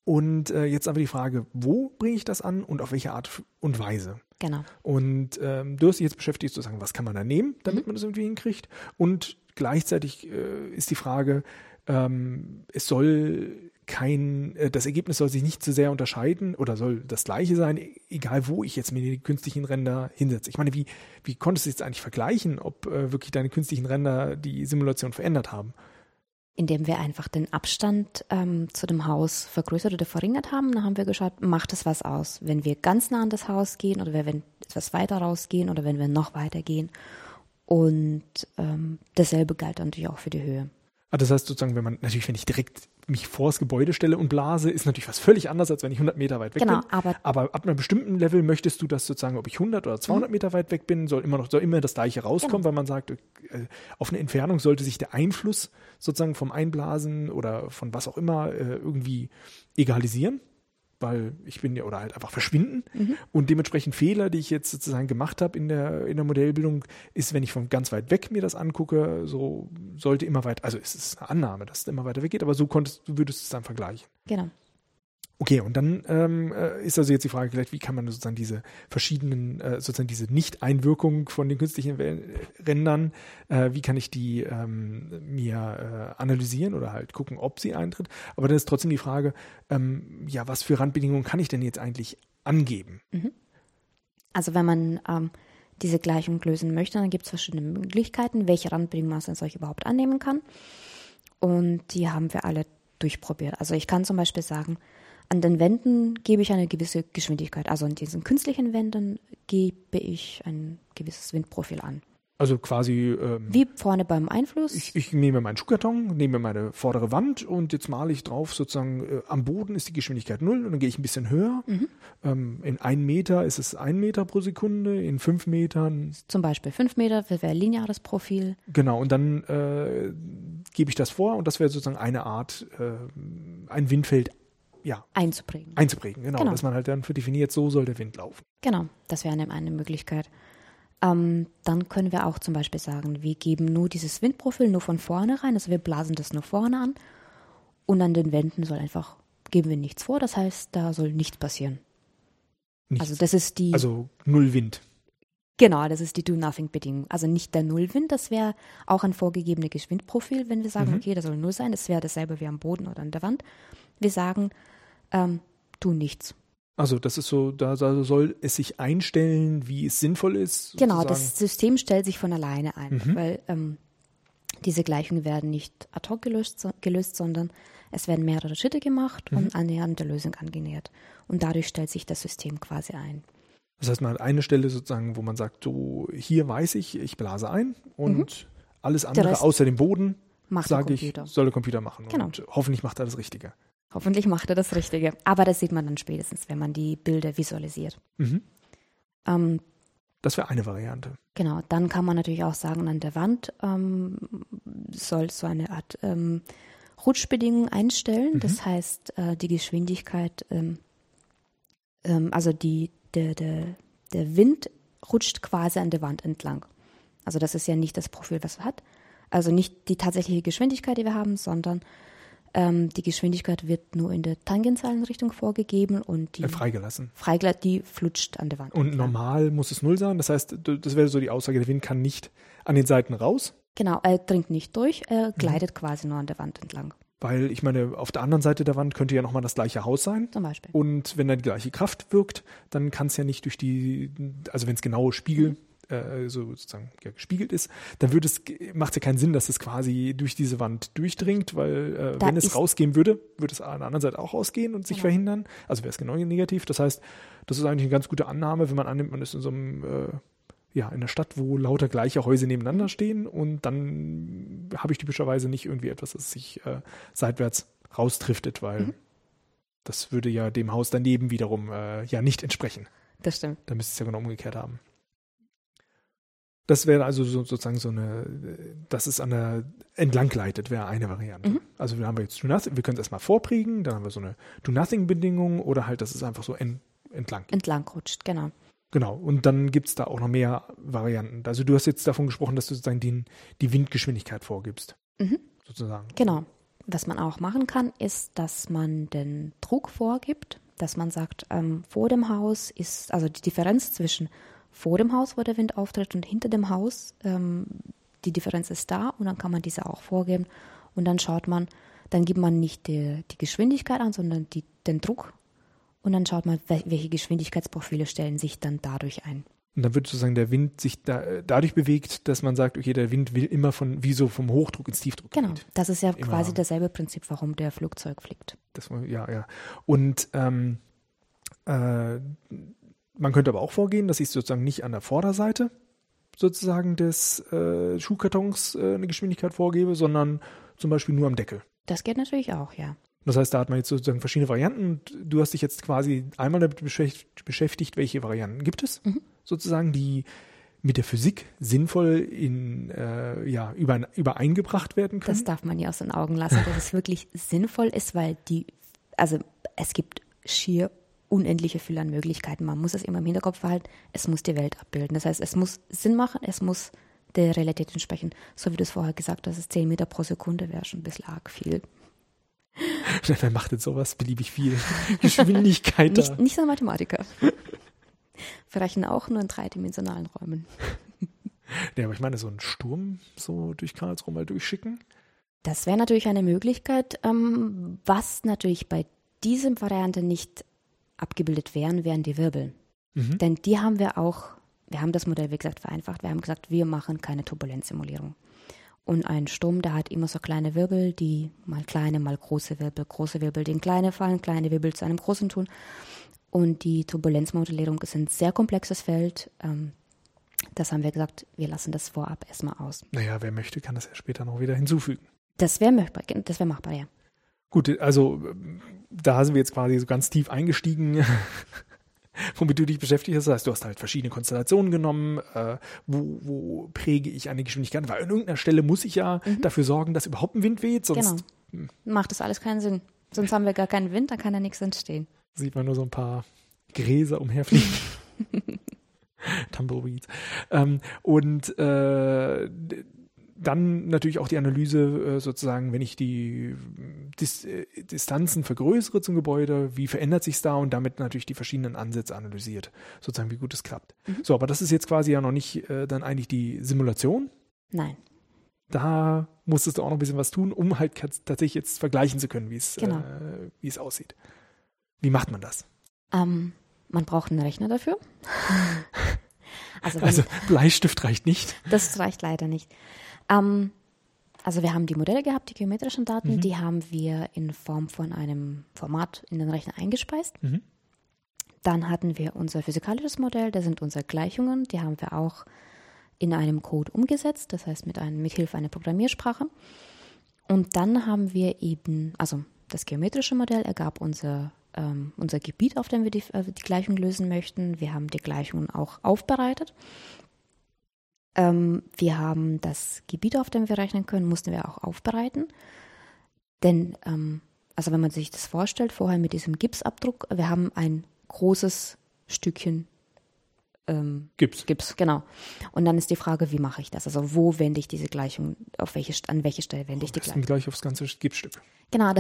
Und äh, jetzt aber die Frage, wo bringe ich das an und auf welche Art und Weise? Genau. Und ähm, du hast dich jetzt beschäftigt zu sagen, was kann man da nehmen, damit man das irgendwie hinkriegt. Und gleichzeitig äh, ist die Frage, ähm, es soll kein, äh, das Ergebnis soll sich nicht zu sehr unterscheiden oder soll das gleiche sein, egal wo ich jetzt mir die künstlichen Ränder hinsetze. Ich meine, wie, wie konntest du jetzt eigentlich vergleichen, ob äh, wirklich deine künstlichen Ränder die Simulation verändert haben? indem wir einfach den Abstand ähm, zu dem Haus vergrößert oder verringert haben. Dann haben wir geschaut, macht es was aus, wenn wir ganz nah an das Haus gehen oder wenn wir etwas weiter rausgehen oder wenn wir noch weiter gehen. Und ähm, dasselbe galt natürlich auch für die Höhe. Ah, das heißt sozusagen, wenn man, natürlich, wenn ich direkt mich vor das Gebäude stelle und blase, ist natürlich was völlig anderes, als wenn ich 100 Meter weit weg Genau, bin. aber- aber ab einem bestimmten Level möchtest du, dass sozusagen, ob ich 100 oder Mhm. 200 Meter weit weg bin, soll immer noch, soll immer das Gleiche rauskommen, Genau. weil man sagt, äh, auf eine Entfernung sollte sich der Einfluss sozusagen vom Einblasen oder von was auch immer äh, irgendwie egalisieren. Weil ich bin ja, oder halt einfach verschwinden. Mhm. Und dementsprechend Fehler, die ich jetzt sozusagen gemacht habe in der, in der Modellbildung, ist, wenn ich von ganz weit weg mir das angucke, so sollte immer weit, also es ist eine Annahme, dass es immer weiter weg geht, aber so konntest du würdest es dann vergleichen. Genau. Okay, und dann ähm, äh, ist also jetzt die Frage vielleicht, wie kann man sozusagen diese verschiedenen, äh, sozusagen diese Nicht-Einwirkung von den künstlichen Wel- Rändern, äh, wie kann ich die ähm, mir äh, analysieren oder halt gucken, ob sie eintritt. Aber dann ist trotzdem die Frage, ähm, ja, was für Randbedingungen kann ich denn jetzt eigentlich angeben? Also wenn man ähm, diese Gleichung lösen möchte, dann gibt es verschiedene Möglichkeiten, welche Randbedingungen man solche überhaupt annehmen kann. Und die haben wir alle durchprobiert. Also ich kann zum Beispiel sagen, An den Wänden gebe ich eine gewisse Geschwindigkeit. Also an diesen künstlichen Wänden gebe ich ein gewisses Windprofil an. Also quasi. Ähm, Wie vorne beim Einfluss. Ich, ich nehme meinen Schuhkarton, nehme meine vordere Wand und jetzt male ich drauf, sozusagen äh, am Boden ist die Geschwindigkeit null und dann gehe ich ein bisschen höher. Mhm. Ähm, in ein Meter ist es ein Meter pro Sekunde, in fünf Metern. Zum Beispiel fünf Meter wäre lineares Profil. Genau, und dann äh, gebe ich das vor und das wäre sozusagen eine Art, äh, ein Windfeld ja, einzuprägen. Einzuprägen, genau, genau. Dass man halt dann für definiert, so soll der Wind laufen. Genau, das wäre eine, eine Möglichkeit. Ähm, dann können wir auch zum Beispiel sagen, wir geben nur dieses Windprofil nur von vorne rein, also wir blasen das nur vorne an und an den Wänden soll einfach, geben wir nichts vor, das heißt, da soll nichts passieren. Nichts. Also das ist die. Also null Wind. Genau, das ist die Do-Nothing-Bedingung. Also nicht der Nullwind, das wäre auch ein vorgegebenes Windprofil, wenn wir sagen, mhm. okay, das soll null sein, das wäre dasselbe wie am Boden oder an der Wand. Wir sagen, ähm, tu nichts. Also das ist so, da, da, soll es sich einstellen, wie es sinnvoll ist. Sozusagen. Genau, das System stellt sich von alleine ein, mhm. weil ähm, diese Gleichungen werden nicht ad hoc gelöst, gelöst sondern es werden mehrere Schritte gemacht mhm. und annähernd der Lösung angenähert. Und dadurch stellt sich das System quasi ein. Das heißt, man hat eine Stelle sozusagen, wo man sagt, so hier weiß ich, ich blase ein und mhm. alles andere außer dem Boden sage ich, soll der Computer machen. Genau. Und hoffentlich macht er das Richtige. Hoffentlich macht er das Richtige. Aber das sieht man dann spätestens, wenn man die Bilder visualisiert. Mhm. Ähm, das wäre eine Variante. Genau, dann kann man natürlich auch sagen, an der Wand ähm, soll so eine Art ähm, Rutschbedingung einstellen. Mhm. Das heißt, äh, die Geschwindigkeit, ähm, ähm, also die, der, der, der Wind rutscht quasi an der Wand entlang. Also das ist ja nicht das Profil, was er hat. Also nicht die tatsächliche Geschwindigkeit, die wir haben, sondern ähm, die Geschwindigkeit wird nur in der tangentialen Richtung vorgegeben und die äh, freigelassen. Freigelassen, die flutscht an der Wand. Und normal muss es null sein. Das heißt, das wäre so die Aussage, der Wind kann nicht an den Seiten raus. Genau, er dringt nicht durch, er mhm. gleitet mhm. quasi nur an der Wand entlang. Weil ich meine, auf der anderen Seite der Wand könnte ja nochmal das gleiche Haus sein. Zum Beispiel. Und wenn da die gleiche Kraft wirkt, dann kann es ja nicht durch die, also wenn es genau Spiegel, mhm äh, so sozusagen ja, gespiegelt ist, dann würde es, macht es ja keinen Sinn, dass es quasi durch diese Wand durchdringt, weil äh, wenn es rausgehen würde, würde es an der anderen Seite auch rausgehen und sich genau. verhindern. Also wäre es genau negativ. Das heißt, das ist eigentlich eine ganz gute Annahme, wenn man annimmt, man ist in so einem äh, ja, in einer Stadt, wo lauter gleiche Häuser nebeneinander stehen und dann habe ich typischerweise nicht irgendwie etwas, das sich äh, seitwärts raustriftet, weil mhm. das würde ja dem Haus daneben wiederum äh, ja nicht entsprechen. Das stimmt. Da müsste es ja genau umgekehrt haben. Das wäre also so, sozusagen so eine, dass es an der entlang leitet, wäre eine Variante. Mhm. Also wir haben jetzt Do Nothing, wir können es erstmal vorprägen, dann haben wir so eine Do Nothing-Bedingung oder halt, dass es einfach so en, entlang. Entlang rutscht, genau. Genau, und dann gibt es da auch noch mehr Varianten. Also du hast jetzt davon gesprochen, dass du sozusagen die, die Windgeschwindigkeit vorgibst. Mhm. Sozusagen. Genau. Was man auch machen kann, ist, dass man den Druck vorgibt, dass man sagt, ähm, vor dem Haus ist, also die Differenz zwischen vor dem Haus, wo der Wind auftritt und hinter dem Haus. Ähm, die Differenz ist da und dann kann man diese auch vorgeben. Und dann schaut man, dann gibt man nicht die, die Geschwindigkeit an, sondern die, den Druck. Und dann schaut man, welche Geschwindigkeitsprofile stellen sich dann dadurch ein. Und dann wird sozusagen der Wind sich da, dadurch bewegt, dass man sagt, okay, der Wind will immer von, wie so vom Hochdruck ins Tiefdruck. Genau, geht. das ist ja immer. quasi dasselbe Prinzip, warum der Flugzeug fliegt. Das, ja, ja. Und ähm, äh, man könnte aber auch vorgehen, dass ich sozusagen nicht an der Vorderseite sozusagen des äh, Schuhkartons äh, eine Geschwindigkeit vorgebe, sondern zum Beispiel nur am Deckel. Das geht natürlich auch, ja. Das heißt, da hat man jetzt sozusagen verschiedene Varianten und du hast dich jetzt quasi einmal damit beschäftigt, welche Varianten gibt es, mhm. sozusagen, die mit der Physik sinnvoll in, äh, ja, über, übereingebracht werden können. Das darf man ja aus den Augen lassen, dass es wirklich sinnvoll ist, weil die, also es gibt schier unendliche Fülle an Möglichkeiten. Man muss es immer im Hinterkopf behalten, es muss die Welt abbilden. Das heißt, es muss Sinn machen, es muss der Realität entsprechen. So wie du es vorher gesagt hast, 10 Meter pro Sekunde wäre schon ein bisschen arg viel. [laughs] Wer macht jetzt sowas beliebig viel? [laughs] Geschwindigkeit da. Nicht, nicht so ein Mathematiker. [laughs] Wir rechnen auch nur in dreidimensionalen Räumen. Ja, aber ich meine, so einen Sturm so durch Karlsruhe mal durchschicken? Das wäre natürlich eine Möglichkeit. Ähm, was natürlich bei diesem Variante nicht abgebildet wären, wären die Wirbel. Mhm. Denn die haben wir auch, wir haben das Modell, wie gesagt, vereinfacht. Wir haben gesagt, wir machen keine Turbulenzsimulierung. Und ein Sturm, der hat immer so kleine Wirbel, die mal kleine, mal große Wirbel, große Wirbel, die in kleine fallen, kleine Wirbel zu einem großen tun. Und die Turbulenzmodellierung ist ein sehr komplexes Feld. Ähm, das haben wir gesagt, wir lassen das vorab erstmal aus. Naja, wer möchte, kann das ja später noch wieder hinzufügen. Das wäre machbar, das wäre machbar, ja. Gut, also da sind wir jetzt quasi so ganz tief eingestiegen, [laughs] womit du dich beschäftigt hast. Das heißt, du hast halt verschiedene Konstellationen genommen. Äh, wo, wo präge ich eine Geschwindigkeit? Weil an irgendeiner Stelle muss ich ja mhm. dafür sorgen, dass überhaupt ein Wind weht. Sonst genau. Macht das alles keinen Sinn. Sonst haben wir gar keinen Wind, dann kann ja nichts entstehen. Sieht man nur so ein paar Gräser umherfliegen. [laughs] Tumbleweeds. Ähm, und äh, dann natürlich auch die Analyse äh, sozusagen, wenn ich die Dis äh, Distanzen vergrößere zum Gebäude, wie verändert sich da und damit natürlich die verschiedenen Ansätze analysiert, sozusagen wie gut es klappt. Mhm. So, aber das ist jetzt quasi ja noch nicht äh, dann eigentlich die Simulation. Nein. Da musstest du auch noch ein bisschen was tun, um halt tatsächlich jetzt vergleichen zu können, wie es, genau. äh, wie es aussieht. Wie macht man das? Ähm, man braucht einen Rechner dafür. [laughs] also, wenn, also, Bleistift reicht nicht. Das reicht leider nicht. Ähm, also wir haben die Modelle gehabt, die geometrischen Daten, mhm. die haben wir in Form von einem Format in den Rechner eingespeist. Mhm. Dann hatten wir unser physikalisches Modell, da sind unsere Gleichungen, die haben wir auch in einem Code umgesetzt, das heißt mit, einem, mit Hilfe einer Programmiersprache. Und dann haben wir eben, also das geometrische Modell ergab unser, ähm, unser Gebiet, auf dem wir die, äh, die Gleichung lösen möchten. Wir haben die Gleichungen auch aufbereitet ähm, wir haben das Gebiet, auf dem wir rechnen können, mussten wir auch aufbereiten. Denn, ähm, also wenn man sich das vorstellt, vorher mit diesem Gipsabdruck, wir haben ein großes Stückchen ähm, Gips. Gips, genau. Und dann ist die Frage, wie mache ich das? Also wo wende ich diese Gleichung, auf welche, an welche Stelle wende ich die Gleichung? gleich aufs ganze Gipsstück. Genau,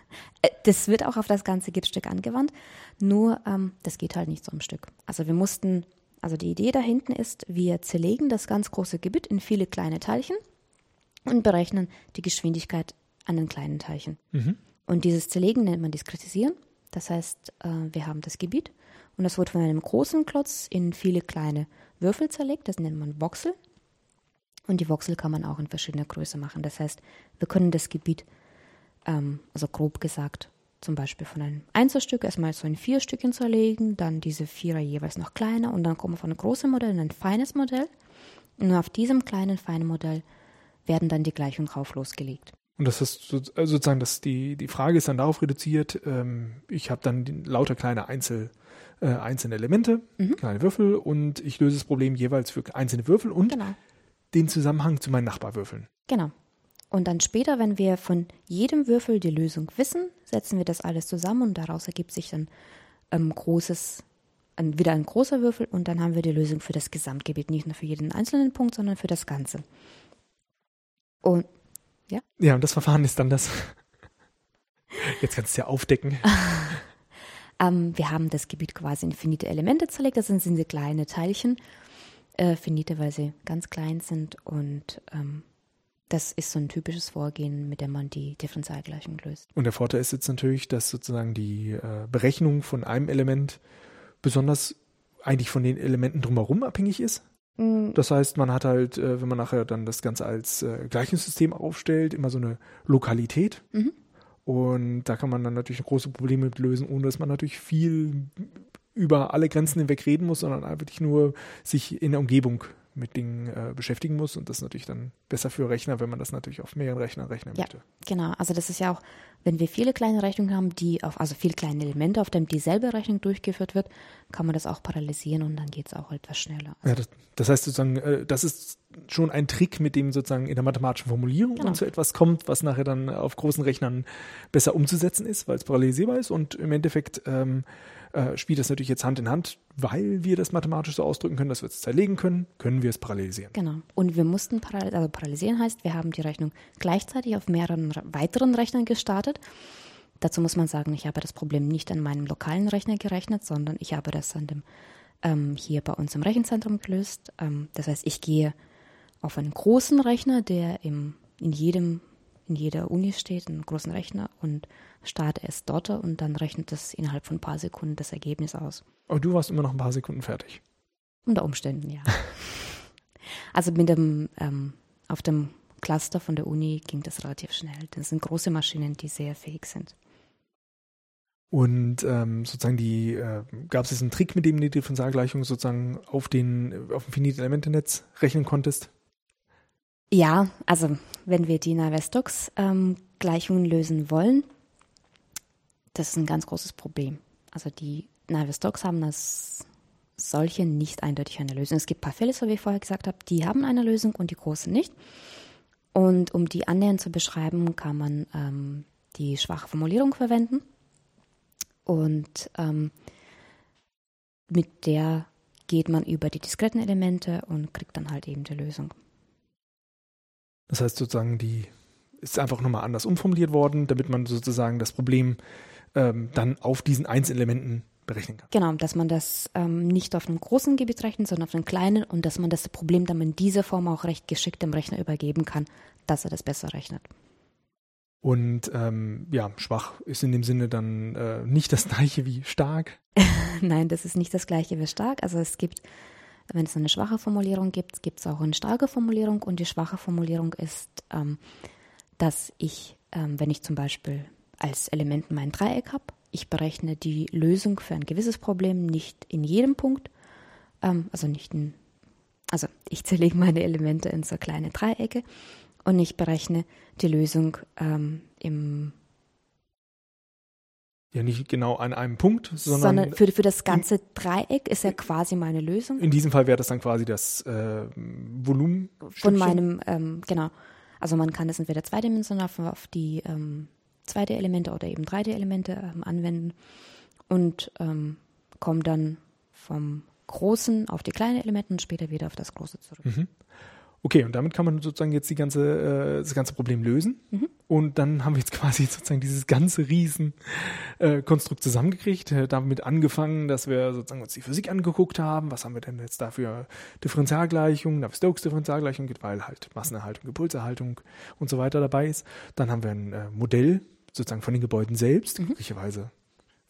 [laughs] das wird auch auf das ganze Gipsstück angewandt, nur ähm, das geht halt nicht so am Stück. Also wir mussten also die Idee da hinten ist, wir zerlegen das ganz große Gebiet in viele kleine Teilchen und berechnen die Geschwindigkeit an den kleinen Teilchen. Mhm. Und dieses Zerlegen nennt man Diskretisieren. Das heißt, äh, wir haben das Gebiet und das wird von einem großen Klotz in viele kleine Würfel zerlegt. Das nennt man Voxel. Und die Voxel kann man auch in verschiedener Größe machen. Das heißt, wir können das Gebiet, ähm, also grob gesagt, zum Beispiel von einem Einzelstück erstmal so in vier Stückchen zerlegen, dann diese Vierer jeweils noch kleiner und dann kommen wir von einem großen Modell in ein feines Modell. Und auf diesem kleinen, feinen Modell werden dann die Gleichungen drauf losgelegt. Und das ist äh, sozusagen, dass die, die Frage ist dann darauf reduziert, ähm, ich habe dann die, lauter kleine Einzel, äh, einzelne Elemente, mhm. kleine Würfel und ich löse das Problem jeweils für einzelne Würfel und genau. den Zusammenhang zu meinen Nachbarwürfeln. Genau. Und dann später, wenn wir von jedem Würfel die Lösung wissen, setzen wir das alles zusammen und daraus ergibt sich dann ähm, großes, ein, wieder ein großer Würfel und dann haben wir die Lösung für das Gesamtgebiet, nicht nur für jeden einzelnen Punkt, sondern für das Ganze. Und ja. Ja, und das Verfahren ist dann das. [laughs] Jetzt kannst du es ja aufdecken. [laughs] [laughs] ähm, wir haben das Gebiet quasi in finite Elemente zerlegt, das sind, sind diese kleine Teilchen. Äh, finite, weil sie ganz klein sind und ähm, das ist so ein typisches Vorgehen, mit dem man die Differentialgleichung löst. Und der Vorteil ist jetzt natürlich, dass sozusagen die äh, Berechnung von einem Element besonders eigentlich von den Elementen drumherum abhängig ist. Mhm. Das heißt, man hat halt, äh, wenn man nachher dann das Ganze als äh, Gleichungssystem aufstellt, immer so eine Lokalität. Mhm. Und da kann man dann natürlich große Probleme mit lösen, ohne dass man natürlich viel über alle Grenzen hinweg reden muss, sondern einfach nur sich in der Umgebung mit Dingen äh, beschäftigen muss. Und das ist natürlich dann besser für Rechner, wenn man das natürlich auf mehreren Rechnern rechnen ja, möchte. Genau, also das ist ja auch, wenn wir viele kleine Rechnungen haben, die auf, also viele kleine Elemente, auf denen dieselbe Rechnung durchgeführt wird, kann man das auch parallelisieren und dann geht es auch etwas schneller. Also ja, das, das, heißt sozusagen, äh, das ist schon ein Trick, mit dem sozusagen in der mathematischen Formulierung genau. zu etwas kommt, was nachher dann auf großen Rechnern besser umzusetzen ist, weil es parallelisierbar ist und im Endeffekt ähm, äh, spielt das natürlich jetzt Hand in Hand, weil wir das mathematisch so ausdrücken können, dass wir es zerlegen können, können wir es parallelisieren. Genau. Und wir mussten parallel, also parallelisieren heißt, wir haben die Rechnung gleichzeitig auf mehreren weiteren Rechnern gestartet. Dazu muss man sagen, ich habe das Problem nicht an meinem lokalen Rechner gerechnet, sondern ich habe das an dem ähm, hier bei uns im Rechenzentrum gelöst. Ähm, das heißt, ich gehe auf einen großen Rechner, der im, in jedem in jeder Uni steht, einen großen Rechner und starte es dort und dann rechnet es innerhalb von ein paar Sekunden das Ergebnis aus. Aber du warst immer noch ein paar Sekunden fertig. Unter Umständen, ja. [laughs] also mit dem, ähm, auf dem Cluster von der Uni ging das relativ schnell. Das sind große Maschinen, die sehr fähig sind. Und ähm, sozusagen die, äh, gab es jetzt einen Trick, mit dem du die Differentialgleichung sozusagen auf den, auf dem finite Elementenetz rechnen konntest? Ja, also wenn wir die Navier-Stokes-Gleichungen ähm, lösen wollen, das ist ein ganz großes Problem. Also die Navier-Stokes haben das solche nicht eindeutig eine Lösung. Es gibt ein paar Fälle, so wie ich vorher gesagt habe, die haben eine Lösung und die großen nicht. Und um die annähernd zu beschreiben, kann man ähm, die schwache Formulierung verwenden. Und ähm, mit der geht man über die diskreten Elemente und kriegt dann halt eben die Lösung. Das heißt sozusagen, die ist einfach nochmal anders umformuliert worden, damit man sozusagen das Problem ähm, dann auf diesen Einzelelementen berechnen kann. Genau, dass man das ähm, nicht auf einem großen Gebiet rechnet, sondern auf einem kleinen und dass man das Problem dann in dieser Form auch recht geschickt dem Rechner übergeben kann, dass er das besser rechnet. Und ähm, ja, schwach ist in dem Sinne dann äh, nicht das gleiche wie stark. [laughs] Nein, das ist nicht das gleiche wie stark. Also es gibt, wenn es eine schwache Formulierung gibt, gibt es auch eine starke Formulierung und die schwache Formulierung ist, ähm, dass ich, ähm, wenn ich zum Beispiel als Element mein Dreieck habe, ich berechne die Lösung für ein gewisses Problem nicht in jedem Punkt, ähm, also nicht in, also ich [laughs] zerlege meine Elemente in so kleine Dreiecke und ich berechne die Lösung ähm, im ja, nicht genau an einem Punkt, sondern, sondern für, für das ganze Dreieck ist ja quasi meine Lösung. In diesem Fall wäre das dann quasi das äh, Volumen. Von meinem, ähm, genau. Also man kann es entweder zweidimensional auf, auf die ähm, 2D-Elemente oder eben 3D-Elemente ähm, anwenden und ähm, kommen dann vom großen auf die kleinen Elemente und später wieder auf das große zurück. Mhm. Okay, und damit kann man sozusagen jetzt die ganze, äh, das ganze Problem lösen. Mhm. Und dann haben wir jetzt quasi sozusagen dieses ganze Riesenkonstrukt äh, zusammengekriegt, äh, damit angefangen, dass wir sozusagen uns die Physik angeguckt haben. Was haben wir denn jetzt da für Differentialgleichungen, Navier-Stokes Differentialgleichung, weil halt Massenerhaltung, Impulserhaltung und so weiter dabei ist. Dann haben wir ein äh, Modell sozusagen von den Gebäuden selbst, mhm. möglicherweise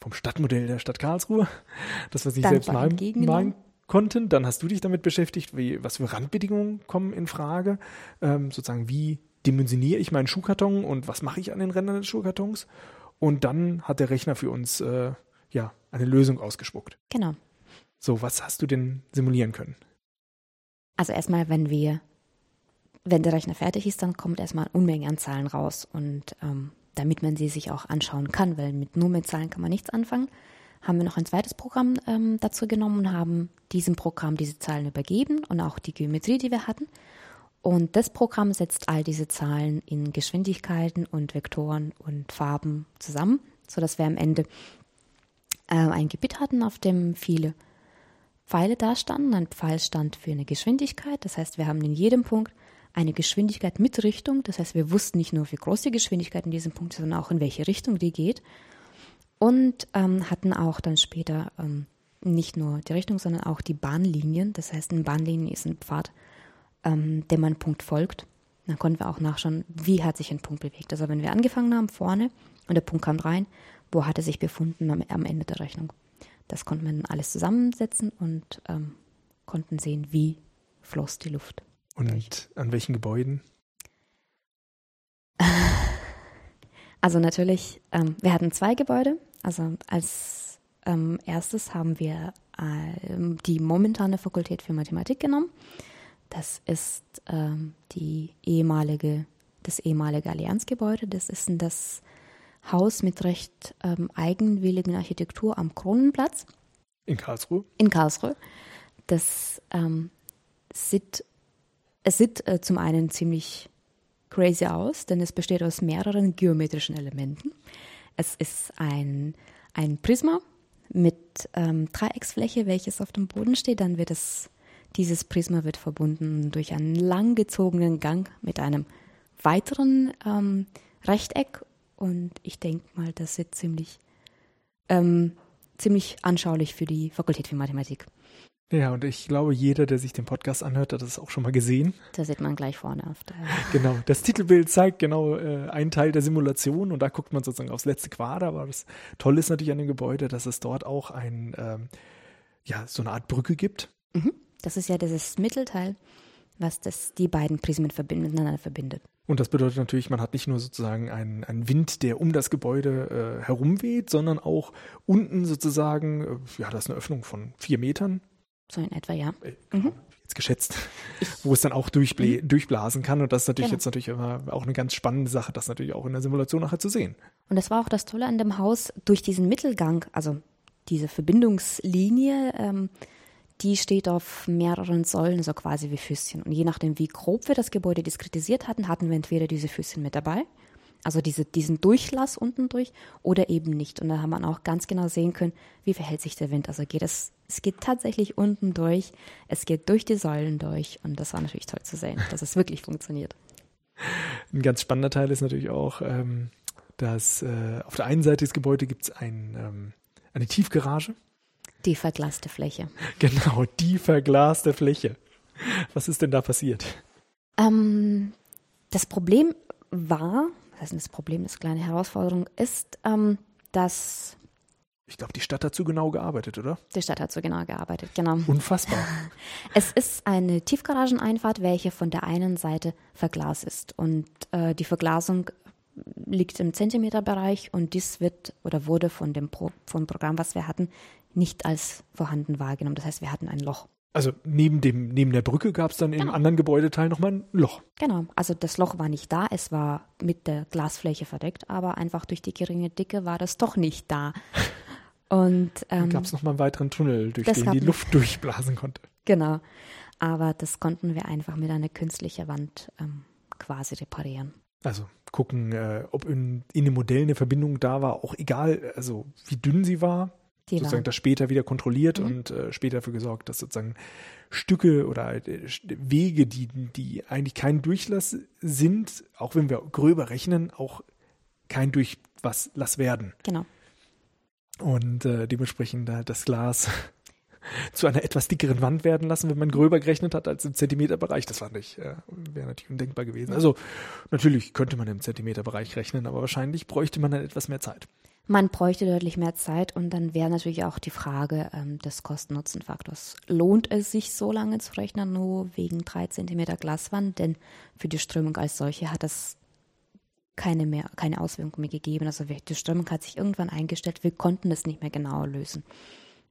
vom Stadtmodell der Stadt Karlsruhe, das wir nicht selbst malen, malen konnten. Dann hast du dich damit beschäftigt, wie, was für Randbedingungen kommen in Frage, ähm, sozusagen wie dimensioniere ich meinen Schuhkarton und was mache ich an den Rändern des Schuhkartons. Und dann hat der Rechner für uns äh, ja eine Lösung ausgespuckt. Genau. So, was hast du denn simulieren können? Also erstmal, wenn wir, wenn der Rechner fertig ist, dann kommt erstmal Unmengen an Zahlen raus und ähm, damit man sie sich auch anschauen kann, weil mit nur mit Zahlen kann man nichts anfangen, haben wir noch ein zweites Programm ähm, dazu genommen und haben diesem Programm diese Zahlen übergeben und auch die Geometrie, die wir hatten. Und das Programm setzt all diese Zahlen in Geschwindigkeiten und Vektoren und Farben zusammen, sodass wir am Ende äh, ein Gebiet hatten, auf dem viele Pfeile da standen. Ein Pfeil stand für eine Geschwindigkeit, das heißt, wir haben in jedem Punkt eine Geschwindigkeit mit Richtung. Das heißt, wir wussten nicht nur, wie groß die Geschwindigkeit in diesem Punkt ist, sondern auch in welche Richtung die geht. Und ähm, hatten auch dann später ähm, nicht nur die Richtung, sondern auch die Bahnlinien. Das heißt, eine Bahnlinie ist ein Pfad, ähm, dem man Punkt folgt. Dann konnten wir auch nachschauen, wie hat sich ein Punkt bewegt. Also wenn wir angefangen haben vorne und der Punkt kam rein, wo hat er sich befunden am, am Ende der Rechnung. Das konnten wir dann alles zusammensetzen und ähm, konnten sehen, wie floss die Luft. Und an welchen Gebäuden? [laughs] Also natürlich, ähm, wir hatten zwei Gebäude. Also als ähm, erstes haben wir ähm, die momentane Fakultät für Mathematik genommen. Das ist ähm, die ehemalige, das ehemalige Allianzgebäude. Das ist das Haus mit recht ähm, eigenwilligen Architektur am Kronenplatz. In Karlsruhe? In Karlsruhe. Das ähm, sieht es sieht äh, zum einen ziemlich crazy aus, denn es besteht aus mehreren geometrischen Elementen. Es ist ein, ein Prisma mit ähm, Dreiecksfläche, welches auf dem Boden steht. Dann wird es, dieses Prisma wird verbunden durch einen langgezogenen Gang mit einem weiteren ähm, Rechteck. Und ich denke mal, das ist ziemlich, ähm, ziemlich anschaulich für die Fakultät für Mathematik. Ja, und ich glaube, jeder, der sich den Podcast anhört, hat das auch schon mal gesehen. Da sieht man gleich vorne auf der. [laughs] Genau, das Titelbild zeigt genau äh, einen Teil der Simulation und da guckt man sozusagen aufs letzte Quader. Aber das Tolle ist natürlich an dem Gebäude, dass es dort auch ein, ähm, ja, so eine Art Brücke gibt. Mhm. Das ist ja dieses Mittelteil, was das, die beiden Prismen verbind, miteinander verbindet. Und das bedeutet natürlich, man hat nicht nur sozusagen einen, einen Wind, der um das Gebäude äh, herumweht, sondern auch unten sozusagen, äh, ja, da ist eine Öffnung von vier Metern. So in etwa, ja. Äh, mhm. Jetzt geschätzt, wo es dann auch durchblä mhm. durchblasen kann. Und das ist natürlich genau. jetzt natürlich immer auch eine ganz spannende Sache, das natürlich auch in der Simulation nachher zu sehen. Und das war auch das Tolle an dem Haus, durch diesen Mittelgang, also diese Verbindungslinie, ähm, die steht auf mehreren Säulen, so quasi wie Füßchen. Und je nachdem, wie grob wir das Gebäude diskretisiert hatten, hatten wir entweder diese Füßchen mit dabei, also diese, diesen Durchlass unten durch, oder eben nicht. Und da haben wir auch ganz genau sehen können, wie verhält sich der Wind. Also geht es, es geht tatsächlich unten durch, es geht durch die Säulen durch. Und das war natürlich toll zu sehen, dass es wirklich funktioniert. Ein ganz spannender Teil ist natürlich auch, ähm, dass äh, auf der einen Seite des Gebäudes gibt es ein, ähm, eine Tiefgarage die verglaste Fläche. [laughs] Genau, die verglaste Fläche. Was ist denn da passiert? Ähm, das Problem war, heißt das Problem, das kleine Herausforderung ist, ähm, dass ich glaube, die Stadt hat zu genau gearbeitet, oder? Die Stadt hat zu genau gearbeitet, genau. Unfassbar. [laughs] Es ist eine Tiefgarageneinfahrt, welche von der einen Seite verglas ist. Und äh, die Verglasung liegt im Zentimeterbereich und dies wird oder wurde von dem Pro, vom Programm, was wir hatten, nicht als vorhanden wahrgenommen. Das heißt, wir hatten ein Loch. Also neben dem neben der Brücke gab es dann genau. im anderen Gebäudeteil nochmal ein Loch. Genau, also das Loch war nicht da, es war mit der Glasfläche verdeckt, aber einfach durch die geringe Dicke war das doch nicht da. [laughs] Und ähm, gab es nochmal einen weiteren Tunnel, durch den die Luft [laughs] durchblasen konnte. Genau, aber das konnten wir einfach mit einer künstlichen Wand ähm, quasi reparieren. Also gucken, äh, ob in, in dem Modell eine Verbindung da war, auch egal, also wie dünn sie war, die sozusagen war. das später wieder kontrolliert mhm. und äh, später dafür gesorgt, dass sozusagen Stücke oder äh, Wege, die, die eigentlich kein Durchlass sind, auch wenn wir gröber rechnen, auch kein Durchlass werden. Genau. Und äh, dementsprechend äh, das Glas [laughs] zu einer etwas dickeren Wand werden lassen, wenn man gröber gerechnet hat als im Zentimeterbereich. Das war nicht, äh, wäre natürlich undenkbar gewesen. Also natürlich könnte man im Zentimeterbereich rechnen, aber wahrscheinlich bräuchte man dann etwas mehr Zeit. Man bräuchte deutlich mehr Zeit und dann wäre natürlich auch die Frage ähm, des Kosten-Nutzen-Faktors. Lohnt es sich so lange zu rechnen, nur wegen drei Zentimeter Glaswand? Denn für die Strömung als solche hat es keine, mehr, keine Auswirkungen mehr gegeben. Also die Strömung hat sich irgendwann eingestellt. Wir konnten es nicht mehr genauer lösen.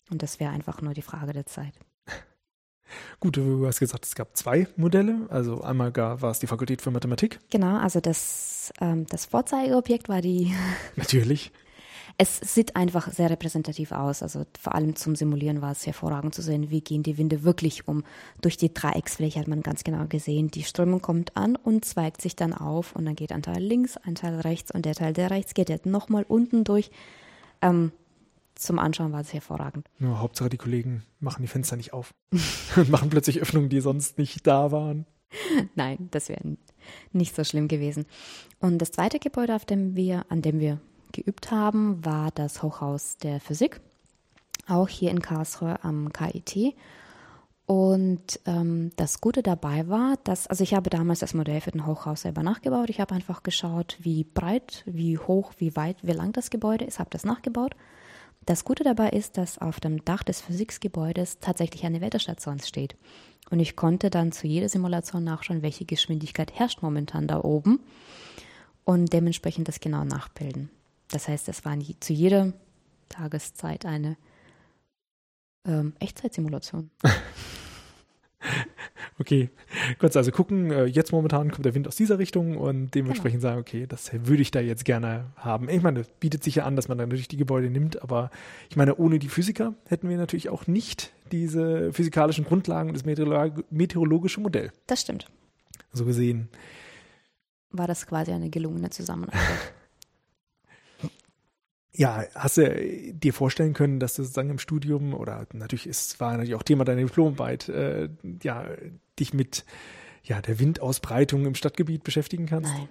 Und das wäre einfach nur die Frage der Zeit. Gut, du hast gesagt, es gab zwei Modelle. Also einmal war es die Fakultät für Mathematik. Genau, also das, ähm, das Vorzeigeobjekt war die. Natürlich. Es sieht einfach sehr repräsentativ aus. Also vor allem zum Simulieren war es hervorragend zu sehen, wie gehen die Winde wirklich um. Durch die Dreiecksfläche hat man ganz genau gesehen, die Strömung kommt an und zweigt sich dann auf und dann geht ein Teil links, ein Teil rechts und der Teil, der rechts geht jetzt nochmal unten durch. Ähm, zum Anschauen war es hervorragend. Nur Hauptsache die Kollegen machen die Fenster nicht auf und [laughs] machen plötzlich Öffnungen, die sonst nicht da waren. [laughs] Nein, das wäre nicht so schlimm gewesen. Und das zweite Gebäude, auf dem wir, an dem wir geübt haben, war das Hochhaus der Physik, auch hier in Karlsruhe am KIT. Und ähm, das Gute dabei war, dass, also ich habe damals das Modell für den Hochhaus selber nachgebaut. Ich habe einfach geschaut, wie breit, wie hoch, wie weit, wie lang das Gebäude ist, habe das nachgebaut. Das Gute dabei ist, dass auf dem Dach des Physikgebäudes tatsächlich eine Wetterstation steht. Und ich konnte dann zu jeder Simulation nachschauen, welche Geschwindigkeit herrscht momentan da oben und dementsprechend das genau nachbilden. Das heißt, es war zu jeder Tageszeit eine ähm, Echtzeitsimulation. [laughs] okay, kurz also gucken, äh, jetzt momentan kommt der Wind aus dieser Richtung und dementsprechend genau. sagen, okay, das würde ich da jetzt gerne haben. Ich meine, das bietet sich ja an, dass man dann natürlich die Gebäude nimmt, aber ich meine, ohne die Physiker hätten wir natürlich auch nicht diese physikalischen Grundlagen und das meteorologische Modell. Das stimmt. So gesehen. War das quasi eine gelungene Zusammenarbeit. [laughs] Ja, hast du dir vorstellen können, dass du sozusagen im Studium oder natürlich ist, war natürlich auch Thema deiner Diplomarbeit, äh, ja, dich mit ja, der Windausbreitung im Stadtgebiet beschäftigen kannst? Nein,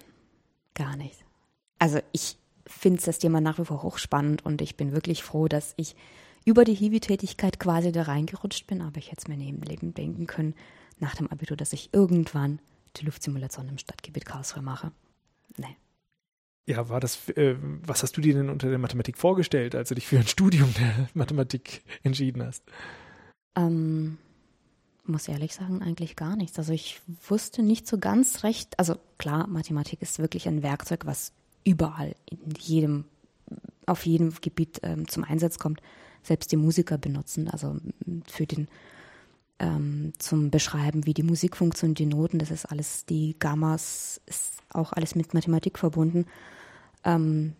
gar nicht. Also ich finde das Thema nach wie vor hochspannend und ich bin wirklich froh, dass ich über die Hiwi-Tätigkeit quasi da reingerutscht bin, aber ich hätte es mir neben Leben denken können, nach dem Abitur, dass ich irgendwann die Luftsimulation im Stadtgebiet Karlsruhe mache. Nee. Ja, war das, äh, was hast du dir denn unter der Mathematik vorgestellt, als du dich für ein Studium der [laughs] Mathematik entschieden hast? Ähm, muss ehrlich sagen, eigentlich gar nichts. Also ich wusste nicht so ganz recht, also klar, Mathematik ist wirklich ein Werkzeug, was überall in jedem, auf jedem Gebiet ähm, zum Einsatz kommt. Selbst die Musiker benutzen, also für den ähm, zum Beschreiben, wie die Musik funktioniert, die Noten, das ist alles, die Gammas ist auch alles mit Mathematik verbunden. Ähm,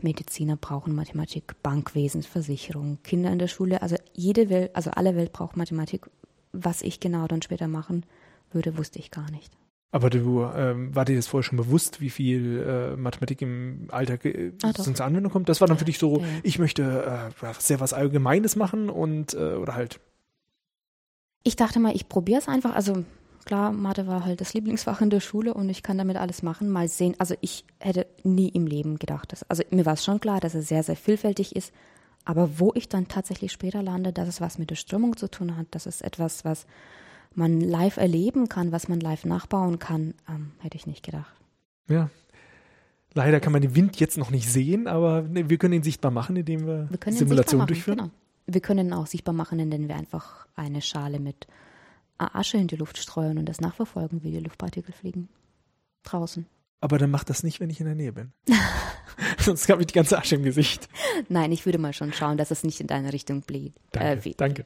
Mediziner brauchen Mathematik, Bankwesen, Versicherung, Kinder in der Schule, also jede Welt, also alle Welt braucht Mathematik. Was ich genau dann später machen würde, wusste ich gar nicht. Aber du, ähm, war dir das vorher schon bewusst, wie viel äh, Mathematik im Alltag äh, ah, zur Anwendung kommt? Das war dann für dich so, ja, ja. ich möchte äh, sehr was Allgemeines machen und äh, oder halt. Ich dachte mal, ich probiere es einfach. Also klar, Mathe war halt das Lieblingsfach in der Schule und ich kann damit alles machen. Mal sehen. Also ich hätte nie im Leben gedacht, dass, also mir war es schon klar, dass es sehr, sehr vielfältig ist. Aber wo ich dann tatsächlich später lande, dass es was mit der Strömung zu tun hat, dass es etwas, was man live erleben kann, was man live nachbauen kann, ähm, hätte ich nicht gedacht. Ja. Leider kann man den Wind jetzt noch nicht sehen, aber wir können ihn sichtbar machen, indem wir, wir Simulation durchführen. Genau. Wir können auch sichtbar machen, indem wir einfach eine Schale mit Asche in die Luft streuen und das nachverfolgen, wie die Luftpartikel fliegen. Draußen. Aber dann mach das nicht, wenn ich in der Nähe bin. [laughs] Sonst habe ich die ganze Asche im Gesicht. Nein, ich würde mal schon schauen, dass es nicht in deine Richtung blieb. Danke, äh, danke.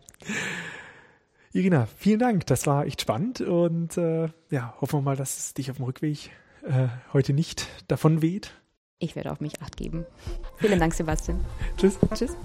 Irina, vielen Dank. Das war echt spannend und äh, ja, hoffen wir mal, dass es dich auf dem Rückweg äh, heute nicht davon weht. Ich werde auf mich acht geben. Vielen Dank, Sebastian. Tschüss. Tschüss.